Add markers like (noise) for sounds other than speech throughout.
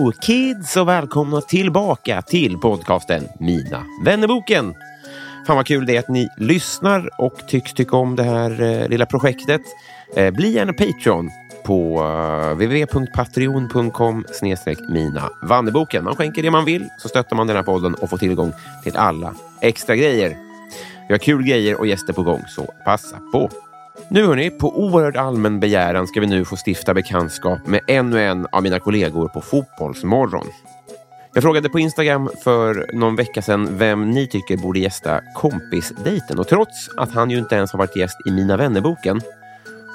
Hello kids och välkomna tillbaka till podcasten Mina vännerboken. Fan vad kul det är att ni lyssnar och tycks tycka om det här eh, lilla projektet. Eh, bli gärna Patreon på eh, www.patreon.com mina vanneboken. Man skänker det man vill så stöttar man den här podden och får tillgång till alla extra grejer. Vi har kul grejer och gäster på gång, så passa på. Nu hörni, på oerhörd allmän begäran ska vi nu få stifta bekantskap med ännu en av mina kollegor på Fotbollsmorgon. Jag frågade på Instagram för någon vecka sedan vem ni tycker borde gästa kompisdejten och trots att han ju inte ens har varit gäst i Mina vännerboken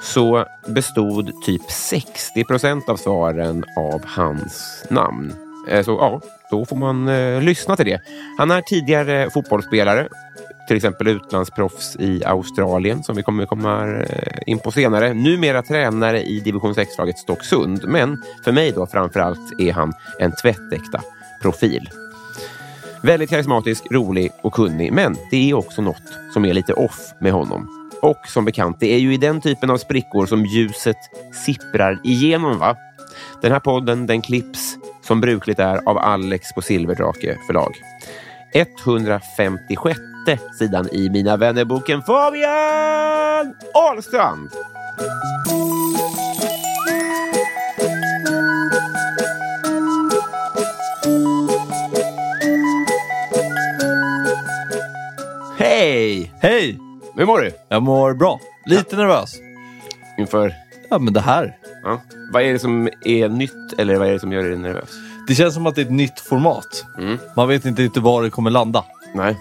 så bestod typ 60 procent av svaren av hans namn. Eh, så ja, då får man eh, lyssna till det. Han är tidigare fotbollsspelare, till exempel utlandsproffs i Australien som vi kommer komma eh, in på senare. Numera tränare i division 6-laget Stocksund, men för mig då framför allt är han en tvättäkta profil. Väldigt karismatisk, rolig och kunnig, men det är också något som är lite off med honom. Och som bekant, det är ju i den typen av sprickor som ljuset sipprar igenom. va? Den här podden den klipps som brukligt är av Alex på Silverdrake förlag. 156 sidan i Mina vännerboken Fabian Ahlstrand. Hej! Hej! Hur mår du Jag mår bra. Lite nervös. inför... Ja, men det här. Ja. Vad är det som är nytt eller vad är det som gör dig nervös? Det känns som att det är ett nytt format. Mm. Man vet inte riktigt var det kommer landa. Nej.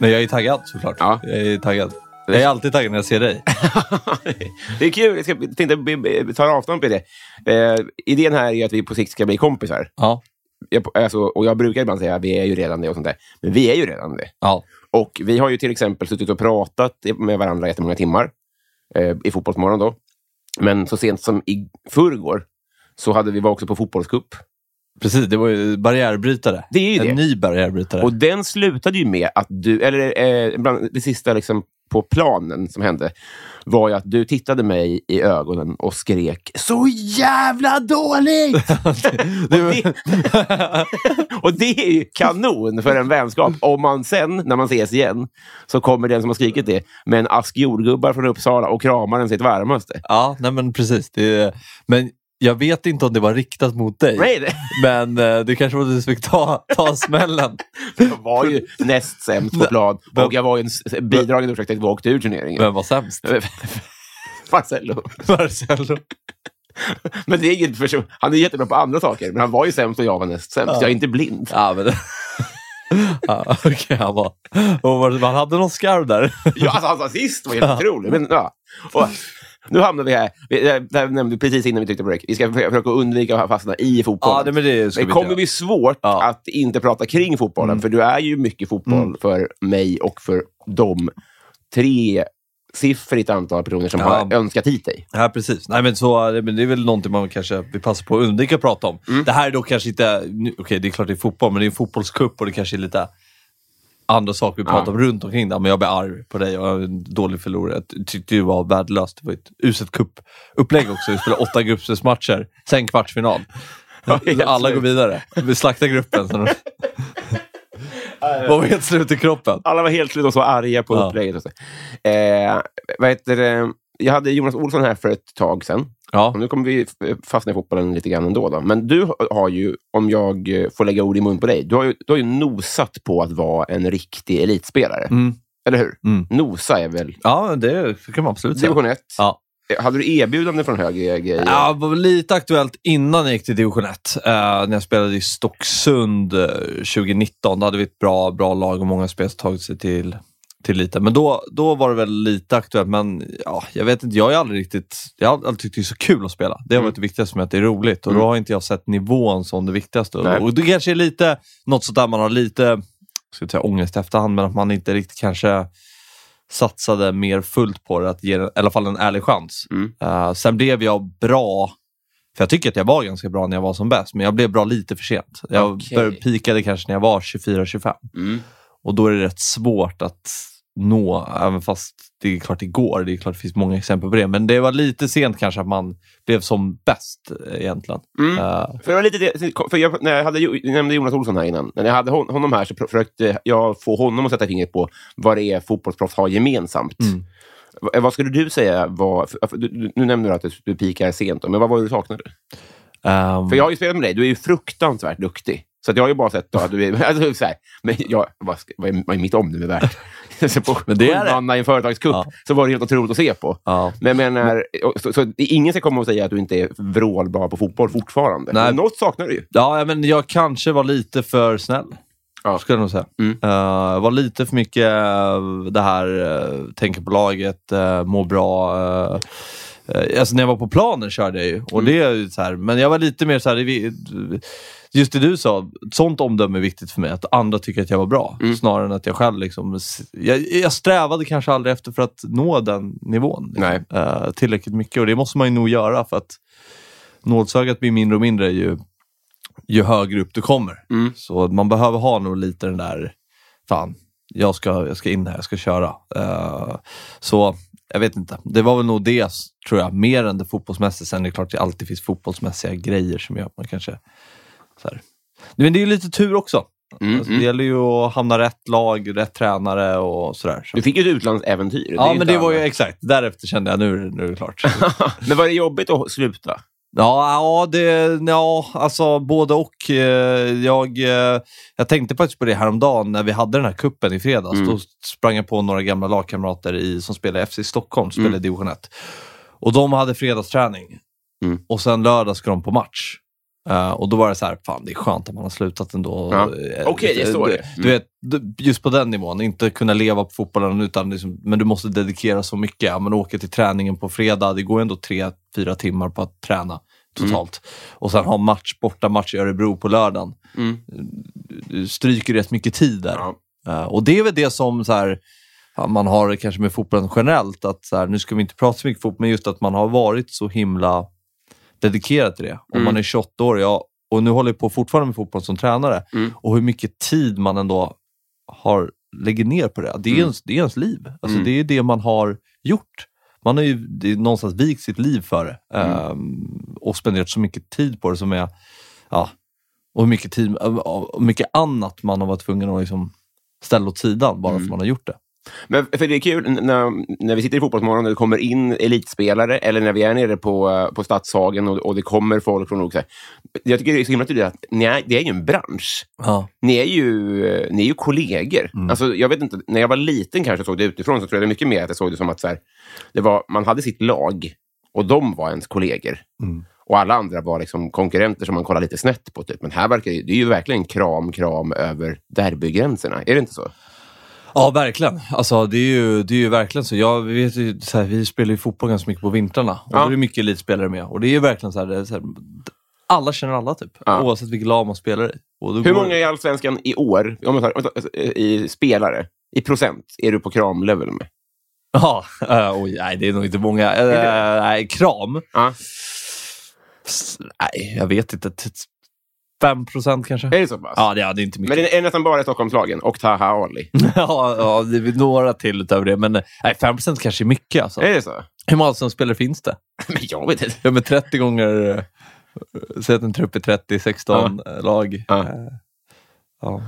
Men jag är taggad såklart. Ja. Jag är taggad. Jag är alltid taggad när jag ser dig. (laughs) det är kul. Jag ska, tänkte ta avstånd på det. Eh, idén här är att vi på sikt ska bli kompisar. Ja. Jag, alltså, och jag brukar ibland säga att vi är ju redan det och sånt där. Men vi är ju redan det. Ja. Och vi har ju till exempel suttit och pratat med varandra jättemånga timmar eh, i Fotbollsmorgon då. Men så sent som i förrgår så hade vi var också på fotbollscup. Precis, det var ju barriärbrytare. Det är ju en det. ny barriärbrytare. Och den slutade ju med att du, eller eh, bland det sista liksom på planen som hände, var ju att du tittade mig i ögonen och skrek så jävla dåligt! (laughs) (laughs) och, det, (laughs) och det är ju kanon för en vänskap. Om man sen, när man ses igen, så kommer den som har skrikit det med en ask jordgubbar från Uppsala och kramar den sitt varmaste. Ja, nej men precis. Det, men jag vet inte om det var riktat mot dig. Nej, Men eh, det kanske var du som fick ta, ta smällen. (laughs) jag var ju näst sämst på plan och jag var ju en bidragande orsak till att vi åkte ur turneringen. Vem var sämst? (laughs) Marcello. Marcello. (laughs) Men det är inget person. Han är jättebra på andra saker, men han var ju sämst och jag var näst sämst. Jag är inte blind. Ja, men... ja, Okej, han var... Man hade någon skarv där. Ja, alltså, hans assist var helt otrolig. Men, ja. och, nu hamnar vi här. Vi- Det här nämnde vi precis innan vi tryckte på break. Vi ska för- försöka undvika att fastna i fotbollen. Ja, det, men det det kommer bli svårt Ja. att inte prata kring fotbollen, Mm. för du är ju mycket fotboll Mm. för mig och för de tre siffrigt antal personer som Ja. har önskat hit dig. Ja, precis. Nej, men så, men det är väl någonting man kanske vill passa på att undvika att prata om. Mm. Det här är då kanske inte... Okej, det är klart det är fotboll, men det är en fotbollscup och det kanske är lite andra saker vi Ja. pratar om runt omkring det. Men jag blir arg på dig och jag är en dålig förlorare. Jag tyckte du var värdelöst. Det var ett uselt cup-upplägg också. Vi spelade åtta gruppspelsmatcher, sen kvartsfinal. (laughs) Alla går vidare. Vi slaktar gruppen. Så var helt slut i kroppen. Alla var helt slut och så arga på Ja. upplägget. Eh, vad heter? Jag hade Jonas Olsson här för ett tag sedan. Ja. Nu kommer vi fastna i fotbollen lite grann ändå. Då. Men du har ju, om jag eh, får lägga ord i mun på dig, du har ju, du har ju nosat på att vara en riktig elitspelare. Mm. Eller hur? Mm. Nosa är väl Ja, det kan man absolut säga. division 1. Ja. Hade du erbjudande från högre grejer? Ja, det var lite aktuellt innan jag gick till division 1. Eh, när jag spelade i Stocksund eh, 2019. Då hade vi ett bra, bra lag och många spelare tagit sig till, till lite. Men då, då var det väl lite aktuellt. Men ja, jag vet inte, jag har aldrig riktigt... Jag har alltid tyckt det är så kul att spela. Det har varit det viktigaste med att det är roligt. Och då har inte jag sett nivån som det viktigaste. Nej. Och det kanske är lite något sånt där man har lite ska jag säga, ångest efterhand, men att man inte riktigt kanske satsade mer fullt på det, att ge i alla fall en ärlig chans. Mm. Eh, sen blev jag bra, för jag tycker att jag var ganska bra när jag var som bäst, men jag blev bra lite för sent. Jag började, pikade kanske när jag var 24-25 Mm. Och då är det rätt svårt att nå, även fast det är klart det går. Det är klart det finns många exempel på det, men det var lite sent kanske att man blev som bäst eh, egentligen. Mm. Eh, För var lite för jag, när jag, hade, jag nämnde Jonas Olsson här innan. När jag hade hon, honom här så försökte jag få honom att sätta fingret på vad det är fotbollsproffs har gemensamt. Mm. V- Vad skulle du säga var... Nu nämnde du att du, pikar sent, men vad var det du saknade? ehm, För jag har ju spelat med dig, du är ju fruktansvärt duktig. Så jag har ju bara sett att du är... (laughs) Alltså, så här, men jag, vad, är, vad är mitt omdöme värt? (laughs) på Men det är det. sju-manna i en företagscup Ja. så var det helt otroligt att se på. ja. Men menar, så, så, ingen ska komma och säga att du inte är vrålbra på fotboll fortfarande. Nej. Men något saknar du ju. Ja, men jag kanske var lite för snäll. Ja. Skulle jag nog säga. Mm. Eh, var lite för mycket eh, det här, uh, tänka på laget, uh, må bra. Uh, alltså när jag var på planen körde jag ju. Och Mm. det är så här, men jag var lite mer så här, vi- just det du sa, sånt omdöme är viktigt för mig. Att andra tycker att jag var bra. Mm. Snarare än att jag själv liksom... Jag, jag strävade kanske aldrig efter för att nå den nivån. Liksom, Nej. eh, tillräckligt mycket. Och det måste man ju nog göra för att nålsögat blir mindre och mindre ju, ju högre upp du kommer. Mm. Så man behöver ha nog lite den där, fan, jag ska, jag ska in här, jag ska köra. Eh, så jag vet inte. Det var väl nog det, tror jag, mer än det fotbollsmässiga. Sen är det klart att det alltid finns fotbollsmässiga grejer som gör att man kanske... Så här. Men det är ju lite tur också. Mm, Alltså, mm. Det gäller ju att hamna rätt lag, rätt tränare och sådär. Så. Du fick ju ett utlandsäventyr. Ja, är men det var ju exakt. Därefter kände jag, nu, det- nu är det klart. (laughs) men var det jobbigt att sluta? Ja, ja, det, ja alltså både och. Eh, Jag, eh, jag tänkte faktiskt på det häromdagen när vi hade den här kuppen i fredags. Mm. Då sprang jag på några gamla lagkamrater i, som spelade FC Stockholm, spelade Mm. division 1. Och de hade fredagsträning. Mm. Och sen lördag ska de på match. Eh, och då var det så här, fan det är skönt att man har slutat ändå. Ja. Eh, Okej, det är så du, det är. du vet, just på den nivån, inte kunna leva på fotbollen utan liksom, men du måste dedikera så mycket. Ja, men åka till träningen på fredag, det går ändå tre, fyra timmar på att träna totalt. Och sen ha match, borta match i Örebro på lördagen. Mm. Du stryker rätt mycket tid där. Ja. Eh, och det är väl det som så här, man har kanske med fotbollen generellt, att så här, nu ska vi inte prata så mycket fotboll, men just att man har varit så himla dedikerad till det. Om Mm. man är 28 år, ja, och nu håller jag på fortfarande med fotboll som tränare, Mm. och hur mycket tid man ändå har, lägger ner på det. Det är, Mm. ens, det är ens liv. Alltså, Mm. Det är det man har gjort. Man har ju någonstans vikt sitt liv för det Mm. ehm, och spenderat så mycket tid på det som är, ja, och hur mycket, tid, mycket annat man har varit tvungen att liksom ställa åt sidan bara för Mm. att man har gjort det. Men för det är kul när, när vi sitter i Fotbollsmorgon och det kommer in elitspelare eller när vi är nere på, på Stadshagen och, och det kommer folk från olika... Jag tycker det är så himla tydligt att ni är, det är ju en bransch. Ja. Ni är ju, ni är ju kollegor. Mm. Alltså, jag vet inte, när jag var liten kanske såg det utifrån så tror jag det mycket mer att jag såg det som att så här, det var, man hade sitt lag och de var ens kollegor. Mm. Och alla andra var liksom konkurrenter som man kollar lite snett på. Typ. Men här verkar det, det är ju verkligen kram, kram över derbygränserna. Är det inte så? Ja, verkligen. Alltså, det, är ju, det är ju verkligen så. Jag vet, ju, så här, vi spelar ju fotboll ganska mycket på vintrarna och Ja. då är det mycket elitspelare med. Och det är ju verkligen så här, så här alla känner alla typ, Ja. oavsett vilket lag man spelar i. Hur många i Allsvenskan i år, om man tar, i spelare, i procent, är du på kramlevel med? Ja, uh, (laughs) oj, nej det är nog inte många. Eh, nej, kram? S- Nej, jag vet inte. T- Fem procent kanske? Är det så pass? Ja, det, ja, det är inte mycket. Men det är nästan bara Stockholmslagen och Taha Ali. (laughs) ja, ja, det är några till utöver det. Men nej, 5 procent kanske är mycket. Alltså. Är det så? Hur många som spelare finns det? (laughs) Men jag vet inte. Ja, men 30 gånger... eh, Säg att en trupp är 30, 16 eh, lag. Ja. Eh, ja,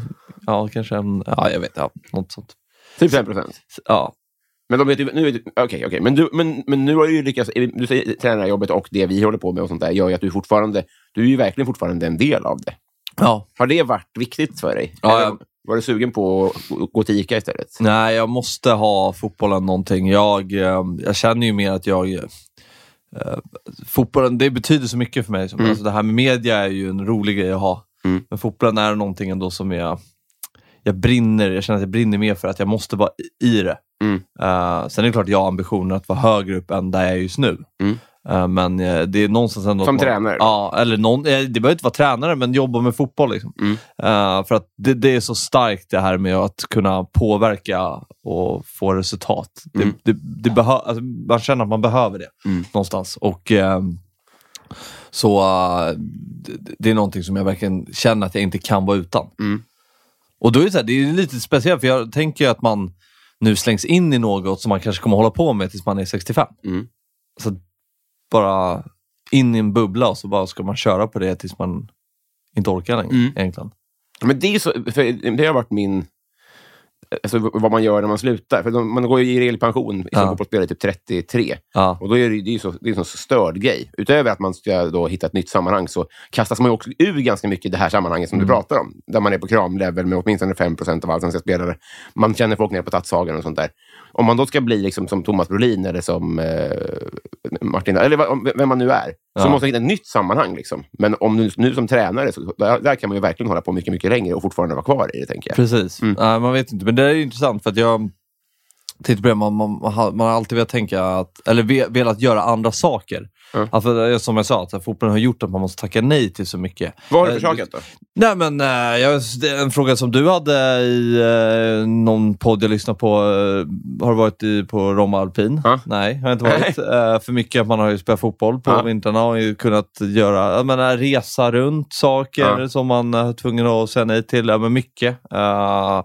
ja, kanske en... Ja, jag vet. Ja, något sånt. Typ 5 procent. Ja, Men de vet ju, nu, vet- okej, okej. Men, du, men, men nu har du ju lyckats, du säger tränarjobbet och det vi håller på med och sånt där gör ju att du fortfarande, du är ju verkligen fortfarande en del av det. ja. Har det varit viktigt för dig? Ja, Eller Var du sugen på att gå till ICA istället? Nej, jag måste ha fotbollen någonting. Jag, eh, jag känner ju mer att jag... Eh, fotbollen, det betyder så mycket för mig. Som, alltså, det här med media är ju en rolig grej att ha. Mm. Men fotbollen är någonting ändå som jag... Jag brinner, jag känner att jag brinner mer för att jag måste vara i det. Mm. Eh, sen är det klart att jag har ambitionen att vara högre upp än där jag är just nu. Mm. Eh, men eh, det är någonstans ändå... Som man- tränare? Ja, eller någon, det behöver inte vara tränare, men jobba med fotboll. Liksom. Mm. För att det, det är så starkt det här med att kunna påverka och få resultat. Mm. Det, det, det behö, alltså, man känner att man behöver det Mm. någonstans. Och ehm, Så det, det är någonting som jag verkligen känner att jag inte kan vara utan. Mm. Och då är det, så här, det är lite speciellt, för jag tänker att man nu slängs in i något som man kanske kommer hålla på med tills man är 65. Mm. Så bara in i en bubbla och så bara ska man köra på det tills man inte orkar längre. Mm. Egentligen. Men det, är så, det har varit min... Alltså vad man gör när man slutar. För de, man går ju i reell pension som Ja. fotbollsspelare typ 33. Ja. Och då är det, det är ju så, det är en så störd grej. Utöver att man ska då hitta ett nytt sammanhang så kastas man ju också ur ganska mycket i det här sammanhanget som Mm. du pratar om. Där man är på kramlevel med åtminstone 5% av allsvenska spelare. Man känner folk nere på Tatshagen och sånt där. Om man då ska bli liksom som Thomas Brolin eller som eh, Martin, eller vem man nu är, så Ja. måste hitta ett nytt sammanhang. Liksom. Men om du nu som tränare, så, där, där kan man ju verkligen hålla på mycket, mycket längre och fortfarande vara kvar i det, tänker jag. Precis. Mm. Nej, man vet inte, men det är intressant för att jag tänkte på det, man, man, man, har, alltid velat tänka att, eller ve- velat göra andra saker. Ja. Alltså, som jag sa, att fotbollen har gjort att man måste tacka nej till så mycket. Vad har du Eh, försökt då? Nej men eh, jag, en fråga som du hade i eh, någon podd jag lyssnade på. Eh, har du varit i, på Roma Alpin? Ja. Nej, har jag inte varit. Eh, för mycket, man har ju spelat fotboll på Ja. vintrarna och ju kunnat göra, jag menar, resa runt saker som man är tvungen att säga nej till. Ja, men mycket. Eh,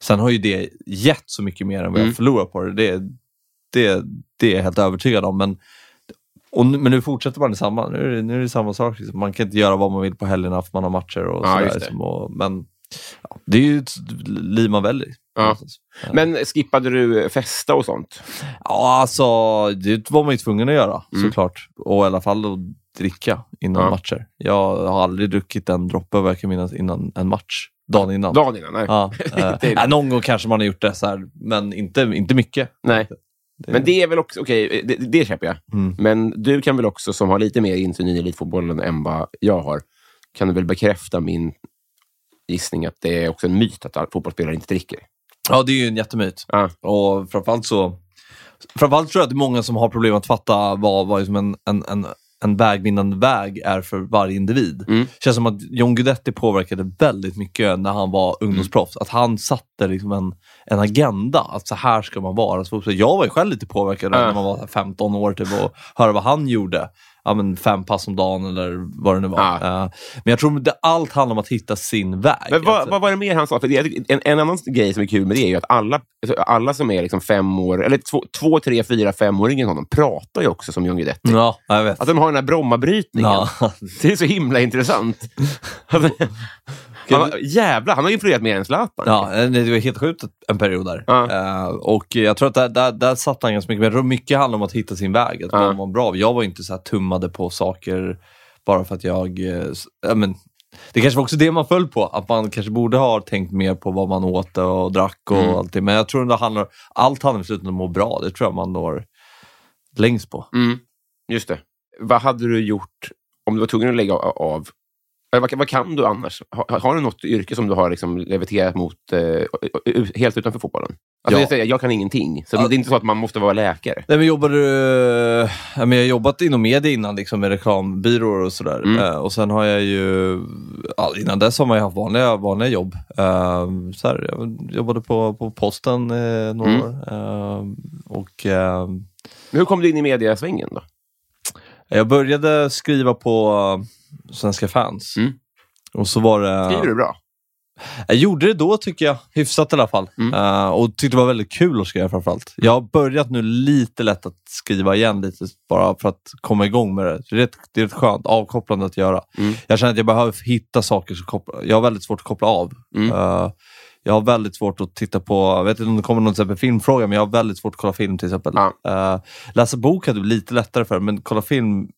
sen har ju det gett så mycket mer än vad Mm. jag förlorar på det. Det, det. det är jag helt övertygad om. Men och nu, men nu fortsätter man samma, nu är det, nu är det samma sak. Liksom. Man kan inte göra vad man vill på helgerna för man har matcher och Ja, sådär. Liksom. Och, men ja, det är ju ett liv man väljer. Ja. Men skippade du festa och sånt? Ja, alltså det var man ju tvungen att göra Mm. såklart. Och i alla fall att dricka innan matcher. Jag har aldrig druckit en droppe vad jag kan minnas innan en match. Dagen innan. Dagen innan? Nej. Ja, (laughs) ja, någon gång kanske man har gjort det, så här, men inte, inte mycket. Nej. Men det är väl också, okej, det, det köper jag. Mm. Men du kan väl också, som har lite mer insyn i elitfotbollen än vad jag har, kan du väl bekräfta min gissning att det är också en myt att fotbollsspelare inte dricker? Ja, det är ju en jättemyt. Ja. Och framförallt så... Framförallt tror jag att det är många som har problem att fatta vad, vad liksom en, en, en, en vägvinnande väg är för varje individ. Mm. Känns som att John Guidetti påverkade väldigt mycket när han var ungdomsproffs. Att han satte liksom en, en agenda, att så här ska man vara. Så jag var ju själv lite påverkad Ja. när man var 15 år typ, och höra vad han gjorde. Ja, men fem pass om dagen eller vad det nu var. Ja. Eh, men jag tror att allt handlar om att hitta sin väg. Men vad, Alltså, vad var det mer han sa? För en, en annan grej som är kul med det är ju att alla, alltså alla som är liksom fem år, eller två, två tre, fyra, femåringar honom pratar ju också som John Guidetti. Ja, jag vet. Att de har den här Brommabrytningen. Ja. (laughs) Det är så himla intressant. (laughs) (laughs) Han, jävlar, han har influerat mer än Zlatan. Ja, det var helt sjukt en period där. Ja. Eh, och jag tror att där, där, där satt han ganska mycket. Men jag tror mycket handlar om att hitta sin väg, att Ja. vad var bra. Jag var inte så här tummade på saker bara för att jag... eh, ja, men, det kanske var också det man föll på, att man kanske borde ha tänkt mer på vad man åt och drack och Mm. allt det. Men jag tror att handlar, allt handlar i slutändan om att må bra. Det tror jag man når längst på. Mm, just det. Vad hade du gjort om du var tvungen att lägga av? Eller vad, vad kan du annars? Har, har du något yrke som du har liksom leviterat mot eh, helt utanför fotbollen? Alltså Ja. jag, säger, jag kan ingenting, så Ja. det är inte så att man måste vara läkare. Nej, men jobbade du, ja, men jag har jobbat inom media innan liksom, med reklambyråer och sådär. Mm. Eh, och sen har jag ju, innan dess har man ju haft vanliga, vanliga jobb. Eh, så här, jag jobbade på, på posten eh, några Mm. år. Eh, och eh, Men hur kom du in i mediasvängen då? jag började skriva på Svenska fans. Mm. Och så var det... Skriver du bra? Jag gjorde det då tycker jag, hyfsat i alla fall. Mm. Eh, och tyckte det var väldigt kul att skriva framförallt. Jag har börjat nu lite lätt att skriva igen lite bara för att komma igång med det. Så det, är rätt, det är rätt skönt, avkopplande att göra. Mm. Jag känner att jag behöver hitta saker som kopplar... Jag har väldigt svårt att koppla av. Mm. Eh, jag har väldigt svart att titta på, jag vet inte om det kommer någon till filmfråga, men jag har väldigt svårt att kolla film till exempel. Ja. Eh, läsa bok hade blivit lite lättare för men kolla film,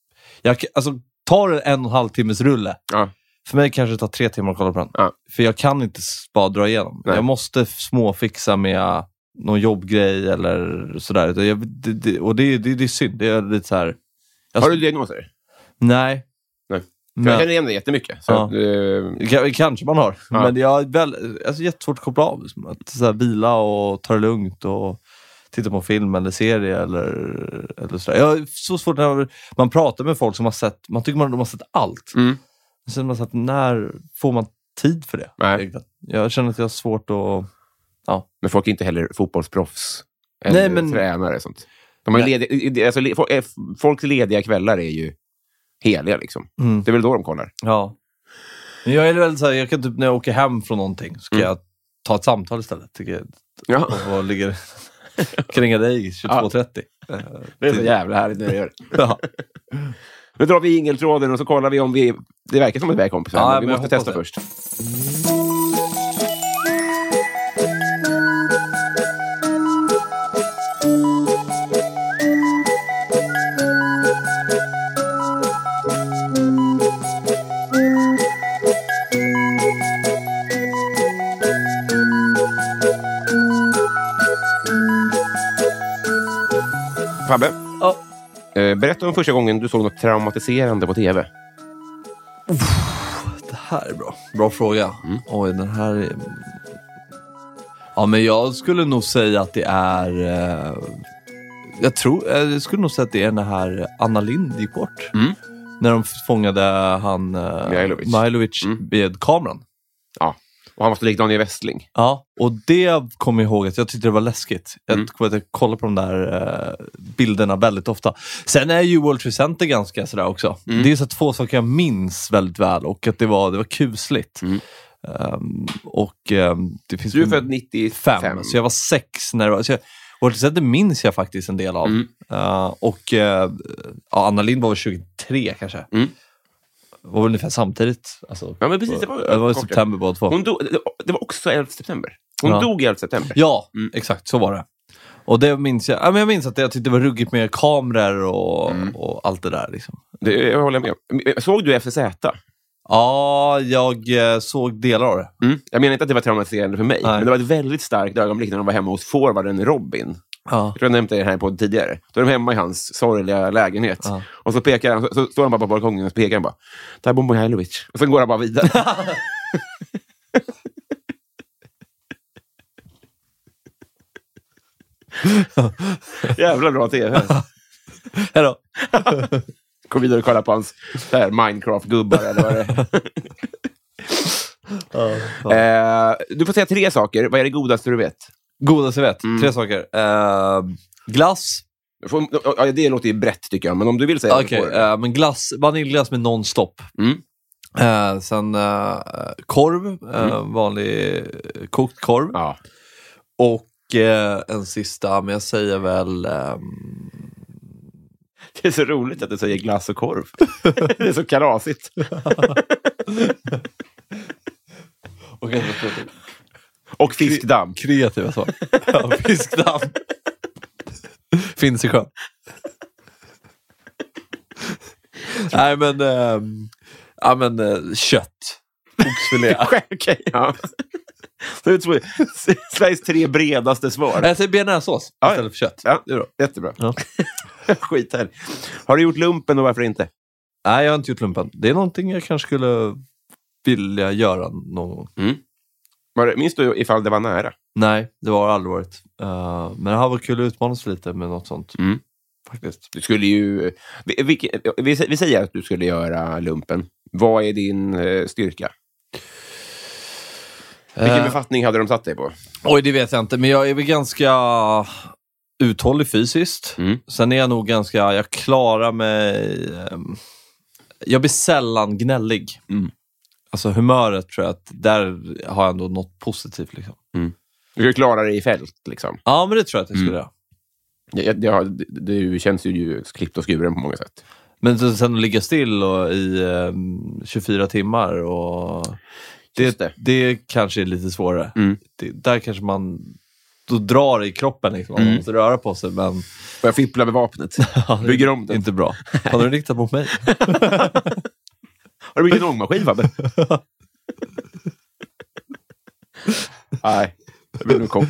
jag, alltså, tar det en och en halv timmes rulle, Ja. för mig kanske det tar tre timmar att kolla på den. Ja. För jag kan inte bara dra igenom. Nej. Jag måste småfixa med någon jobbgrej eller sådär. Det- Jag, det, det, och det, det, det är synd. Det är lite så här, jag, Har du diagnoser? Nej. Men, Jag känner igen dig jättemycket. Så Ja. att, eh, Ka- Kanske man har, Ja. men jag har väl, alltså, jättesvårt att koppla av. Liksom. Att så här, vila och ta det lugnt och titta på film eller serie. Eller, eller så där. Jag har så svårt när man pratar med folk som har sett, man tycker man de har sett allt. Mm. Sen man sett, när får man tid för det? Nej. Jag känner att jag har svårt att... men folk är inte heller fotbollsproffs. Eller Nej, men- tränare och sånt. De har lediga, alltså, eh, folks lediga kvällar är ju heliga. Liksom. Mm. Det är väl då de kollar. Ja. Men jag är väl så här, jag kan typ när jag åker hem från någonting så kan Mm. jag ta ett samtal istället. Tycker jag. Ja. Och vad ligger... kan ringa dig 22.30. Eh, Det är så jävla härligt när du gör det. (laughs) Ja. Nu drar vi ingeltråden och så kollar vi om vi... Det verkar som att vi är kompisar, Ja, men vi måste testa det. först. Berätta om första gången du såg något traumatiserande på tv. Det här är bra. Bra fråga. Mm. Oj, den här är... Ja, men jag skulle nog säga att det är... Eh... Jag tror, eh, jag skulle nog säga att det är när här Anna Lind gick bort. Mm. När de fångade han eh, Mihailovic. Mihailovic Mm. med kameran. Ja. Och han var så lik Daniel Westling. Ja, och det kommer jag ihåg att jag tyckte det var läskigt. Jag Mm. kommer att jag kollar på de där eh, bilderna väldigt ofta. Sen är ju World Trade Center ganska sådär också. Mm. Det är så två saker jag minns väldigt väl och att det var, det var kusligt. Mm. Ehm, och ehm, det finns Du är född 95. fem, så jag var sex när det var... Så jag, World Trade Center minns jag faktiskt en del av. Mm. Eh, och ja, Anna Lind var väl 23 kanske. Var väl ungefär samtidigt. Alltså, Ja, men precis. Det var, det var i september båda två. Hon dog, det var också 11 september. Hon Ja. dog i 11 september. Ja, Mm. exakt så var det. Och det minns jag. Ja, men jag minns att jag tyckte det var ruggigt med kameror och, Mm. och allt det där. Liksom. Det, jag håller med. Såg du FZ? Ja, jag eh, såg delar av det. Mm. Jag menar inte att det var traumatiserande för mig, Nej. men det var ett väldigt starkt ögonblick när de var hemma hos forwarden Robin. Ja. Jag tror jag nämnde det här på tidigare. Då är de hemma i hans sorgliga lägenhet. Ja. Och så, pekar han, så, så står han bara på balkongen och pekar han bara. Där bor Mihailovic. Och sen går han bara vidare. (laughs) Jävla bra tv. (laughs) Hejdå. (laughs) Gå vidare och kolla på hans Minecraft-gubbar eller vad det är. Eh, du får säga tre saker. Vad är det godaste du vet? Godaste jag vet. Mm. Tre saker. Eh, glass. Får- Ja, det låter ju brett tycker jag, men om du vill säga får du. eh, men glass, vaniljglass med nonstop. Mm. Eh, sen eh, korv, eh, vanlig kokt korv. Ja. Och en sista, men jag säger väl... ehm, (laughs) Det är så roligt att du säger glass och korv. (laughs) det är så kalasigt. (laughs) och en. Och fiskdamm. Kreativa svar. (laughs) ja, fiskdamm. Finns i sjön. Nej men, ehm, ja, men eh, kött. Oxfilé. (laughs) Okej, ja. Det är Sveriges tre bredaste svar. Jag säger bearnaisesås Ja, istället för kött. Ja, Du då? jättebra. Ja. (laughs) Skit här. Har du gjort lumpen och varför inte? Nej, jag har inte gjort lumpen. Det är någonting jag kanske skulle vilja göra någon gång. Var Minns du ifall det var nära? Nej, det har aldrig varit. Eh, men det har varit kul att utmana sig lite med något sånt. Mm. Faktiskt. Du skulle ju... Vi, vi, vi, vi säger att du skulle göra lumpen. Vad är din eh, styrka? Vilken Eh, befattning hade de satt dig på? Oj, det vet jag inte, men jag är väl ganska uthållig fysiskt. Mm. Sen är jag nog ganska, jag klarar mig... ehm, jag blir sällan gnällig. Mm. Alltså humöret tror jag att där har jag ändå något positivt. Liksom. Du ska klara dig i fält. Liksom. Ja, men det tror jag att jag skulle Mm. göra. Det, det känns ju klippt och skuren på många sätt. Men sen, att ligga still och, i eh, 24 timmar och det, det. det kanske är lite svårare. Mm. Det, där kanske man då drar det i kroppen, liksom, man Mm. måste röra på sig. Men Börja fippla med vapnet. (laughs) ja, det Bygger om den. inte bra. (laughs) Har du riktat mot mig? (laughs) Har du blivit en ångmaskin, Fabbe? (laughs) Nej, jag blir nog kock.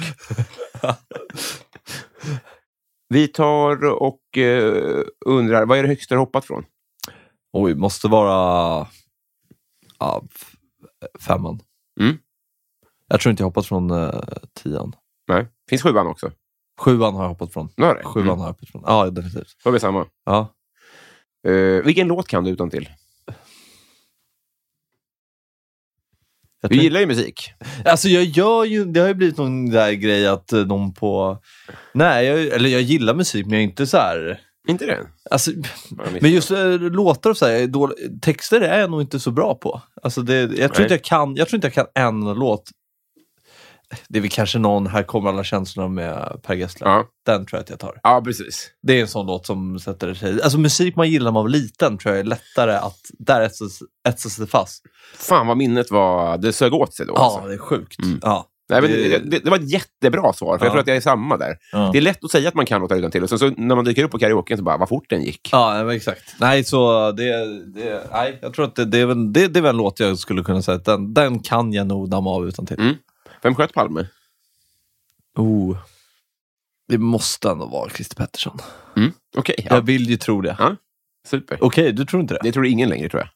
Vi tar och eh, undrar, vad är det högsta du har hoppat från? Oj, måste vara ja, femman. Mm. Jag tror inte jag hoppat från uh, tian. Nej, finns sjuan också. Sjuan har jag hoppat från. Det. Sjuan Mm. har jag hoppat från. Ja, definitivt. Då har vi samma. Ja. Eh, vilken låt kan du utan till? Du gillar ju musik. alltså, jag gör ju, det har ju blivit någon där grej att eh, någon på... Nej, jag, eller jag gillar musik, men jag är inte så här... Inte det? Alltså, men just äh, låtar och så här, dålig, texter är jag nog inte så bra på. Alltså det, jag, tror Nej. inte jag, kan, jag tror inte jag kan en låt. Det är väl kanske någon Här kommer alla känslorna med Per Gessle. Ja. Den tror jag att jag tar. ja, precis. Det är en sån låt som sätter sig... Alltså musik man gillar när man var liten tror jag är lättare att... Där etsas, etsas det fast. Fan vad minnet var, det sög åt sig då. Ja, alltså. det är sjukt. Mm. Ja. Nej, men det- det, det, var ett jättebra svar, för jag Ja. tror att jag är samma där. Ja. Det är lätt att säga att man kan låta utan till och sen så när man dyker upp på karaoke så bara, vad fort den gick. Ja, exakt. Nej, så det, det, nej, jag tror att det, det, är väl, det, det är väl en låt jag skulle kunna säga att den, den kan jag nog damma av utan till. Mm. Vem sköt Palme? Oh. Det måste ändå vara Christer Pettersson. Mm. Okej, Jag ja. vill ju tro det. Ja. super. Okej, du tror inte det? Det tror ingen längre, tror jag.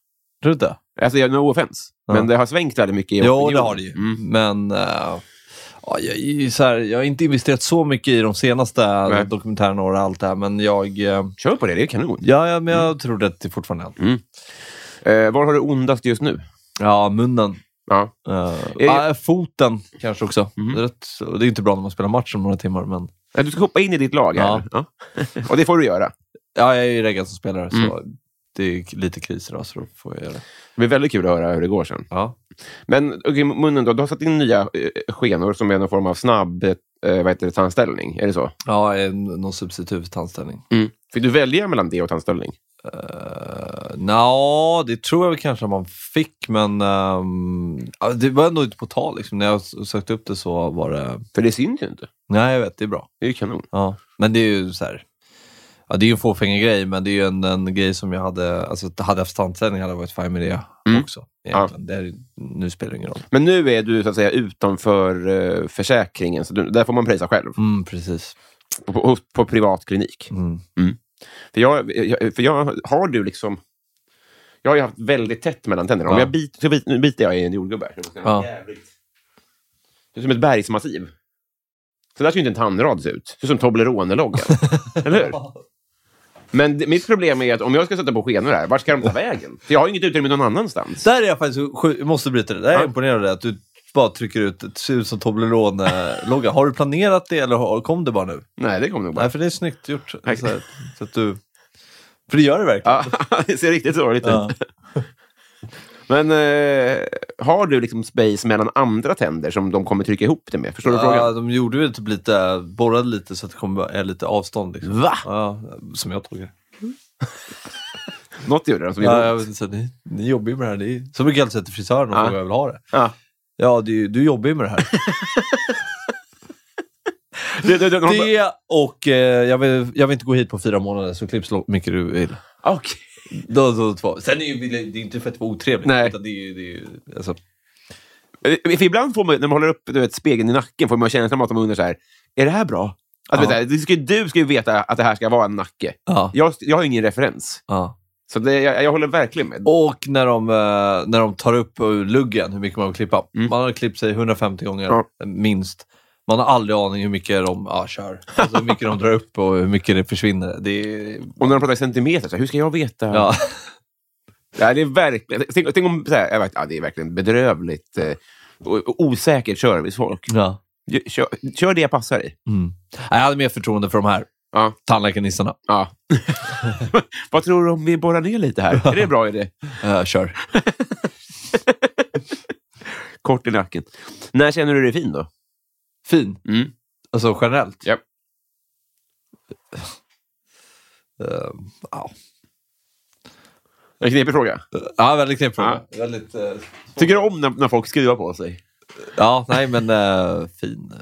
Tror du inte? Alltså, jag- no offense. Ja. Men det har svängt väldigt mycket i Jo, det har det ju. Mm. Men eh, ja, jag, så här, jag har inte investerat så mycket i de senaste Nej. dokumentärerna och allt det här, men jag... eh, Kör på det, det är kanon. Ja, ja men jag tror att det fortfarande är en. Eh, var har du ondast just nu? Ja, munnen. Ja. Uh, Är- foten kanske också. Mm. Det, är rätt, det är inte bra när man spelar match om några timmar, men Du ska hoppa in i ditt lag här. Ja. Och det får du göra. ja, jag är ju reggad som spelare, Mm. så det är lite kris idag, så då får jag göra det. Det blir väldigt kul att höra hur det går sen. Ja. Men okay, munnen då, du har satt in nya eh, skenor som är någon form av snabb eh, vad heter det, tandställning. Är det så? Ja, någon substitut tandställning. Mm. Fick du välja mellan det och tandställning? Uh, Nja, det tror jag väl kanske man fick, men ja, det var ändå inte på tal. Liksom. När jag sökte upp det så var det... För det syns ju inte. Nej, jag vet, det är bra. Det är ju kanon. Ja. Men det är ju så här... Ja, det är ju en fåfänga grej, men det är ju en, en grej som jag hade... Alltså, hade jag haft tandställning hade jag varit fine med det Mm. också. Egentligen. Det är, nu spelar det ingen roll. Men nu är du så att säga utanför eh, försäkringen, så du, där får man pröjsa själv. Mm, precis. På, på, på privat klinik. Mm. För, jag, jag, för jag har du liksom... Jag har ju haft väldigt tätt mellan tänderna. Om Ja. jag bit, så bit, nu biter jag i en jordgubbe. Ja. jävligt- Det är som ett bergsmassiv. Så där ser ju inte en tandrad se ut. Det ser som Toblerone-loggan. (laughs) Eller hur? Men mitt problem är att om jag ska sätta på skenor här, vart ska de ta vägen? För jag har ju inget utrymme någon annanstans. Där är jag faktiskt sju, jag måste bryta det. Där är jag Ja. imponerad att du bara trycker ut ett ser ut som Toblerone-logga. Har du planerat det eller har- kom det bara nu? Nej, det kommer nog bara. Nej, för det är snyggt gjort. Så, här, så att du... För det gör det verkligen. Ja, (laughs) det ser riktigt sorgligt Ja. ut. (laughs) Men eh, har du liksom space mellan andra tänder som de kommer trycka ihop det med? Förstår du Ja, frågan? de gjorde ju typ lite, borrade lite så att det kommer är lite avstånd. Liksom. Va? Ja, som jag tolkar det. Något gjorde de som Ja, gjorde jag ont. ni, ni jobbar ju med det här. Ni, så brukar jag alltid säga till frisören och Ja. jag vill ha det. Ja. Ja, du, du jobbar ju med det här. (laughs) Det, det, det, de- det och eh, jag, vill, jag vill inte gå hit på fyra månader så klipp så mycket du vill. Okej. Då, då, två. Sen är ju, det är ju inte för att vara otrevligt. Nej. Utan det är ju, det är ju, alltså, För ibland får man, när man håller upp du vet, spegeln i nacken, får man känslan av att de undrar så här, är det här bra? Att, Ja. vet du, ska, du ska ju veta att det här ska vara en nacke. ja, Jag, jag har ingen referens. ja. Så det, jag, jag håller verkligen med. Och när de, eh, när de tar upp ur luggen hur mycket man vill klippa. Mm. Man har klippt sig 150 gånger, Ja. minst. Man har aldrig aning hur mycket de ja, kör. Alltså, hur mycket de drar upp och hur mycket det försvinner. Det är, Och när de pratar i centimeter, så här, hur ska jag veta? ja. Ja, det är verkligen... Tänk, tänk om... Så här, jag vet, ja, det är verkligen bedrövligt. Eh, och- och osäker servicefolk. ja. Kör, kör det jag passar i. Mm. Jag hade mer förtroende för de här Ja. tandläkarnissarna. ja. (laughs) Vad tror du om vi borrar ner lite här? Är det en bra idé? Uh, (laughs) kör. (laughs) Kort i nacken. När känner du dig fin då? Fin. Mm. Alltså generellt. Ja. Eh, ja. En knepig fråga. ja, väldigt knepig fråga. Väldigt, eh, Tycker du om när, när folk skruvar på sig? ja, nej men fin.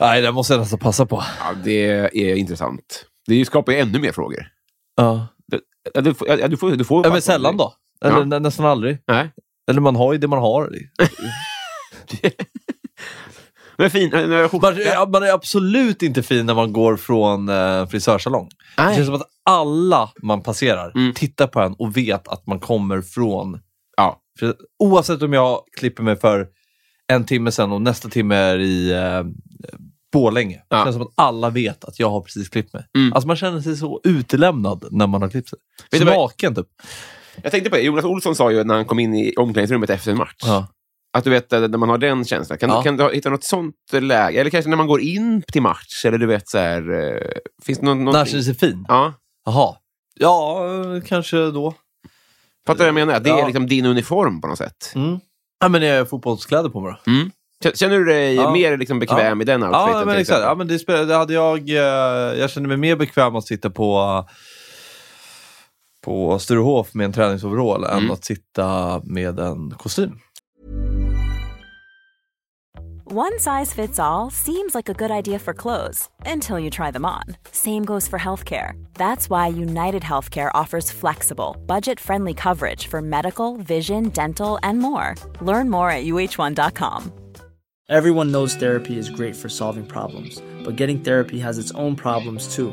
Nej, det måste jag nästan passa på. Ja, det är intressant. Det skapar ju ännu mer frågor. Ja. Du, får- ja, du får, du får Ja, men sällan då. Eller Ja. nä- nästan aldrig. Nej. Eller man har ju det man har. (laughs) Men fin. Man, man är absolut inte fin när man går från eh, frisörsalong. Det Nej. känns som att alla man passerar Mm. tittar på en och vet att man kommer från... Ja. Oavsett om jag klipper mig för en timme sen och nästa timme är i eh, Borlänge. Ja. Det känns som att alla vet att jag har precis klippt mig. Mm. Alltså man känner sig så utelämnad när man har klippt sig. Vet naken typ. Jag tänkte på det, Jonas Olsson sa ju när han kom in i omklädningsrummet efter en match. Ja. Att du vet, när man har den känslan. Kan, Ja. du, kan du hitta något sånt läge? Eller kanske när man går in till match? Eller du vet så här... eh, Finns det någon, När känner sig fin? Ja. Jaha. Ja, eh, kanske då. Fattar du vad jag menar? Det är Ja. liksom din uniform på något sätt. Mm. Ja, men jag har fotbollskläder på mig då. Mm. Känner du dig Ja. mer liksom bekväm Ja. i den outfiten? Ja, men exakt. Ja, men det spelade, det hade jag, eh, jag kände mig mer bekväm att sitta på, på Sturehof med en träningsoverall Mm. än att sitta med en kostym. One size fits all seems like a good idea for clothes until you try them on. Same goes for healthcare. That's why United Healthcare offers flexible, budget friendly coverage for medical, vision, dental, and more. Learn more at uh1.com. Everyone knows therapy is great for solving problems, but getting therapy has its own problems too,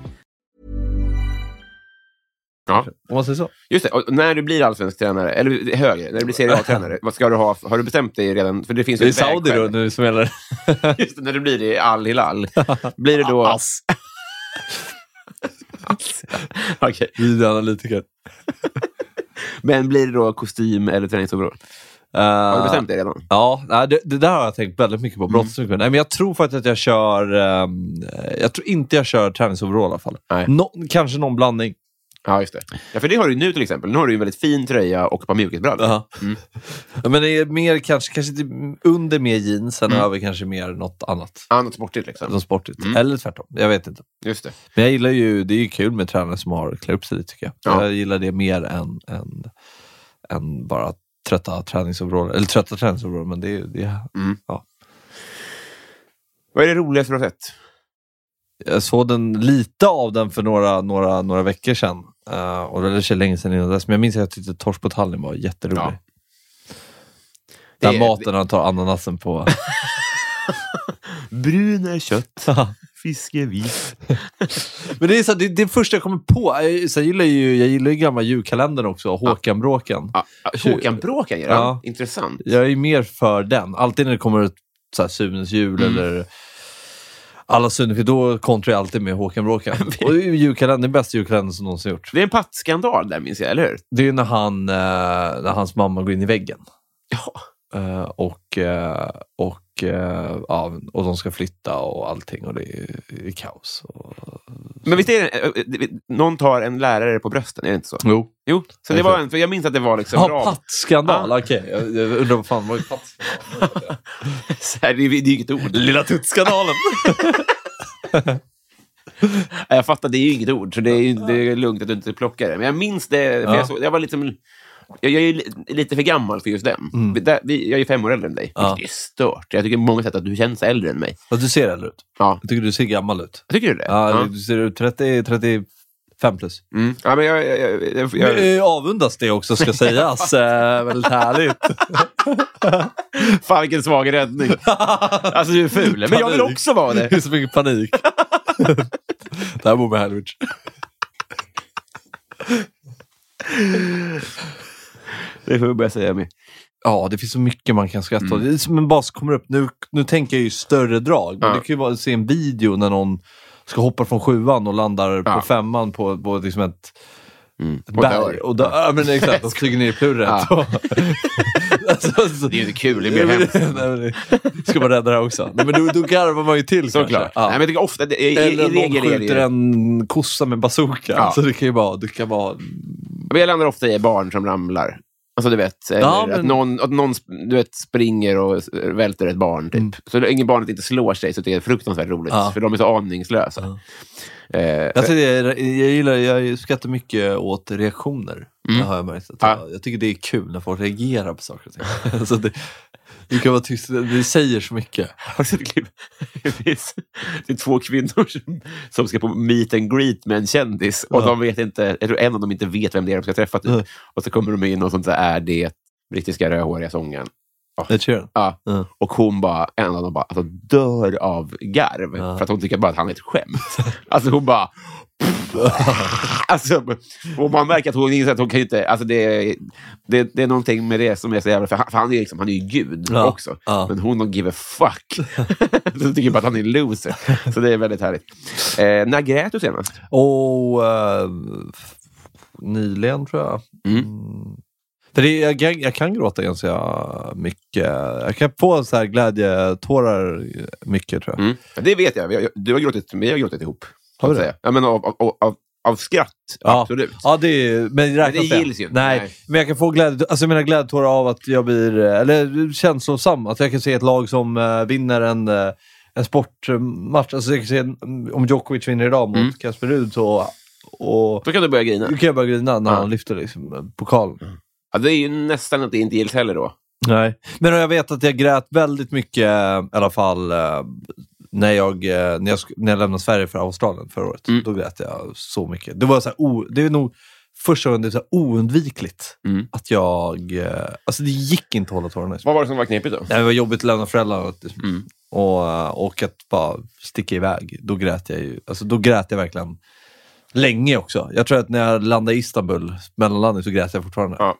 Ja. Om man säger så. Just det, och när du blir allsvensk tränare, eller högre, när du blir Serie A-tränare, (laughs) vad ska du ha? Har du bestämt dig redan? För det finns Det är Saudi då nu som gäller. (laughs) Just det, när du blir det i Al-Hilal. (laughs) Blir det då... Ass. Okej. Videoanalytiker. Men blir det då kostym eller träningsoverall? Har du bestämt dig redan? Ja, nej, det, det där har jag tänkt väldigt mycket på. Brottsmycket. Nej, men jag tror faktiskt att jag kör... ehm, jag tror inte jag kör träningsoverall i alla fall. Nå, kanske någon blandning. Ja, just det. Ja, för det har du ju nu till exempel. Nu har du ju en väldigt fin tröja och ett par mjukisbrallor. Ja. Mm. Ja, Men det är mer kanske, kanske under mer jeans, än Mm. över kanske mer något annat. Annat sportigt liksom. Något sportigt. Mm. Eller tvärtom. Jag vet inte. Just det. Men jag gillar ju, det är ju kul med tränare som har klär upp sig lite tycker jag. Ja. Jag gillar det mer än, än, än bara trötta träningsoveraller. Eller trötta träningsoveraller, men det, är- det är... Mm. Ja. Vad är det roligaste du har sett? Jag såg den, lite av den för några, några, några veckor sedan. Uh, och det är länge sedan innan dess. Men jag minns att jag tyckte Torsk på Tallinn var jätterolig. Ja. Den Det- maten han tar ananasen på. (laughs) Brun är kött, fisk är vit. (laughs) Men det är så, det, det är första jag kommer på. Jag, så jag gillar ju jag gillar ju gamla julkalendern också, Håkan-bråken. Ja, Håkan Bråkan gör Ja. Intressant. Jag är mer för den. Alltid när det kommer ett Sunes jul Mm. eller alla Sunne, då kontrar jag alltid med Håkan Bråkan. (laughs) och julkalendern, den bästa julkalendern som någonsin gjorts. Det är en pattskandal där minns jag, eller hur? Det är när, han, eh, när hans mamma går in i väggen. Ja. Eh, och, eh, och, ja, och de ska flytta och allting och det är, det är kaos. Och, Men visst är det, eh, eh, någon tar en lärare på brösten, är det inte så? jo. Jo, så det var en, för jag minns att det var liksom Ja, bra. pattskandal. Okej, jag, jag undrar vad fan var ju pattskandal? (laughs) Det är ju inget ord. Lilla tuttskandalen. (laughs) Ja, Jag fattar, det är ju inget ord, så det är, ju- det är lugnt att du inte plockar det. Men jag minns det, för Ja. jag, så, jag var liksom... Jag, jag är lite för gammal för just den. Mm. Vi- Där, vi, jag är fem år äldre än dig, Ja. vilket är stört. Jag tycker på många sätt att du känns äldre än mig. Ja, du ser äldre ut. Ja. Jag tycker du ser gammal ut. Tycker du det? Ja, Du ser ut 30, 35 plus. Mm. ja men jag... jag, jag, jag, jag avundas det också ska sägas. (laughs) Eh, väldigt härligt. (laughs) Fan vilken svag räddning. Alltså du är ful, men jag vill också vara Det (laughs) är det. så mycket panik. det här bor med Helwich. Det får jag börja säga med. Ja, det finns så mycket man kan skratta åt. Mm. Det är som en bas kommer upp. Nu, nu tänker jag ju större drag. Men Ja. det kan ju vara att se en video när någon ska hoppa från sjuan och landar Ja. på femman på, på liksom ett, Mm. Och berg. dör. Och dör. Ja, men exakt. (laughs) Och flyger ner i plurret. Ja. (laughs) alltså, så, Det är ju inte kul, det mer hemskt. Nej, men det- Ska man rädda det här också? Nej, men då, då garvar man ju till Såklart. Ja. Nej, men jag tycker ofta, det, i, i, i Eller någon det skjuter ju... en kossa med bazooka. Ja. Så det kan ju vara... Det kan vara Men jag landar ofta i barn som ramlar. Alltså du vet, eller Ja, att men- någon, att någon du vet, springer och välter ett barn. Typ. Mm. Så länge barnet inte slår sig så det är fruktansvärt roligt. Ja. För de är så aningslösa. Ja. Eh, Jag, tycker, jag, jag, gillar, jag skrattar mycket åt reaktioner. Det har jag märkt. Att Ja. jag, jag tycker det är kul när folk reagerar på saker och ting. (laughs) alltså det, det kan vara tyst, det säger så mycket. Du? Det är två kvinnor som, ska på meet and greet med en kändis. Och Ja. de vet inte, jag tror en av dem inte vet vem det är de ska träffa. Typ. Mm. Och så kommer de in och sånt så är det brittiska rödhåriga sången. Sheeran. Ja. Mm. Och hon bara, en av dem bara alltså, dör av garv. Ja. För att hon tycker bara att han är ett skämt. (laughs) alltså hon bara... (laughs) alltså, och man märker att hon inser att hon kan inte... Alltså det, är- det, det är någonting med det som är så jävla... För han, för han, är, liksom, han är ju gud Ja. också. Ja. Men hon don't give a fuck. (laughs) så tycker bara att han är en loser. Så det är väldigt härligt. Eh, när grät du senast? Och eh, nyligen tror jag. Mm. För det, jag, jag, jag kan gråta ganska mycket. Jag kan få så här glädjetårar mycket tror jag. Mm. Det vet jag. Du har gråtit, vi har gråtit ihop. Har att det? Ja, men av, av, av, av skratt, Ja. absolut. Ja, det är, men räknas det gills ju inte. Nej, Nej. men jag kan få glädje, alltså menar glädjetårar av att jag blir, eller känslosam. Att jag kan se ett lag som eh, vinner en, eh, en sportmatch. Alltså jag kan se om Djokovic vinner idag mot Mm. Casper Ruud så, och Då kan du börja grina. då kan jag börja grina när Ja. han lyfter liksom, eh, pokalen. Ja, det är ju nästan att det inte gills heller då. Nej. Men jag vet att jag grät väldigt mycket, eh, i alla fall, eh, när jag, eh, när jag, när jag lämnade Sverige för Australien förra året. Mm. Då grät jag så mycket. Det var så här, o, det är nog första gången det är så oundvikligt Mm. att jag... eh, Alltså det gick inte att hålla tårarna. Vad var det som var knepigt då? Det var jobbigt att lämna föräldrarna Mm. och, eh, och att bara sticka iväg. Då grät jag ju. Alltså då grät jag verkligen länge också. Jag tror att när jag landade i Istanbul, mellanlandet, så grät jag fortfarande. Ja.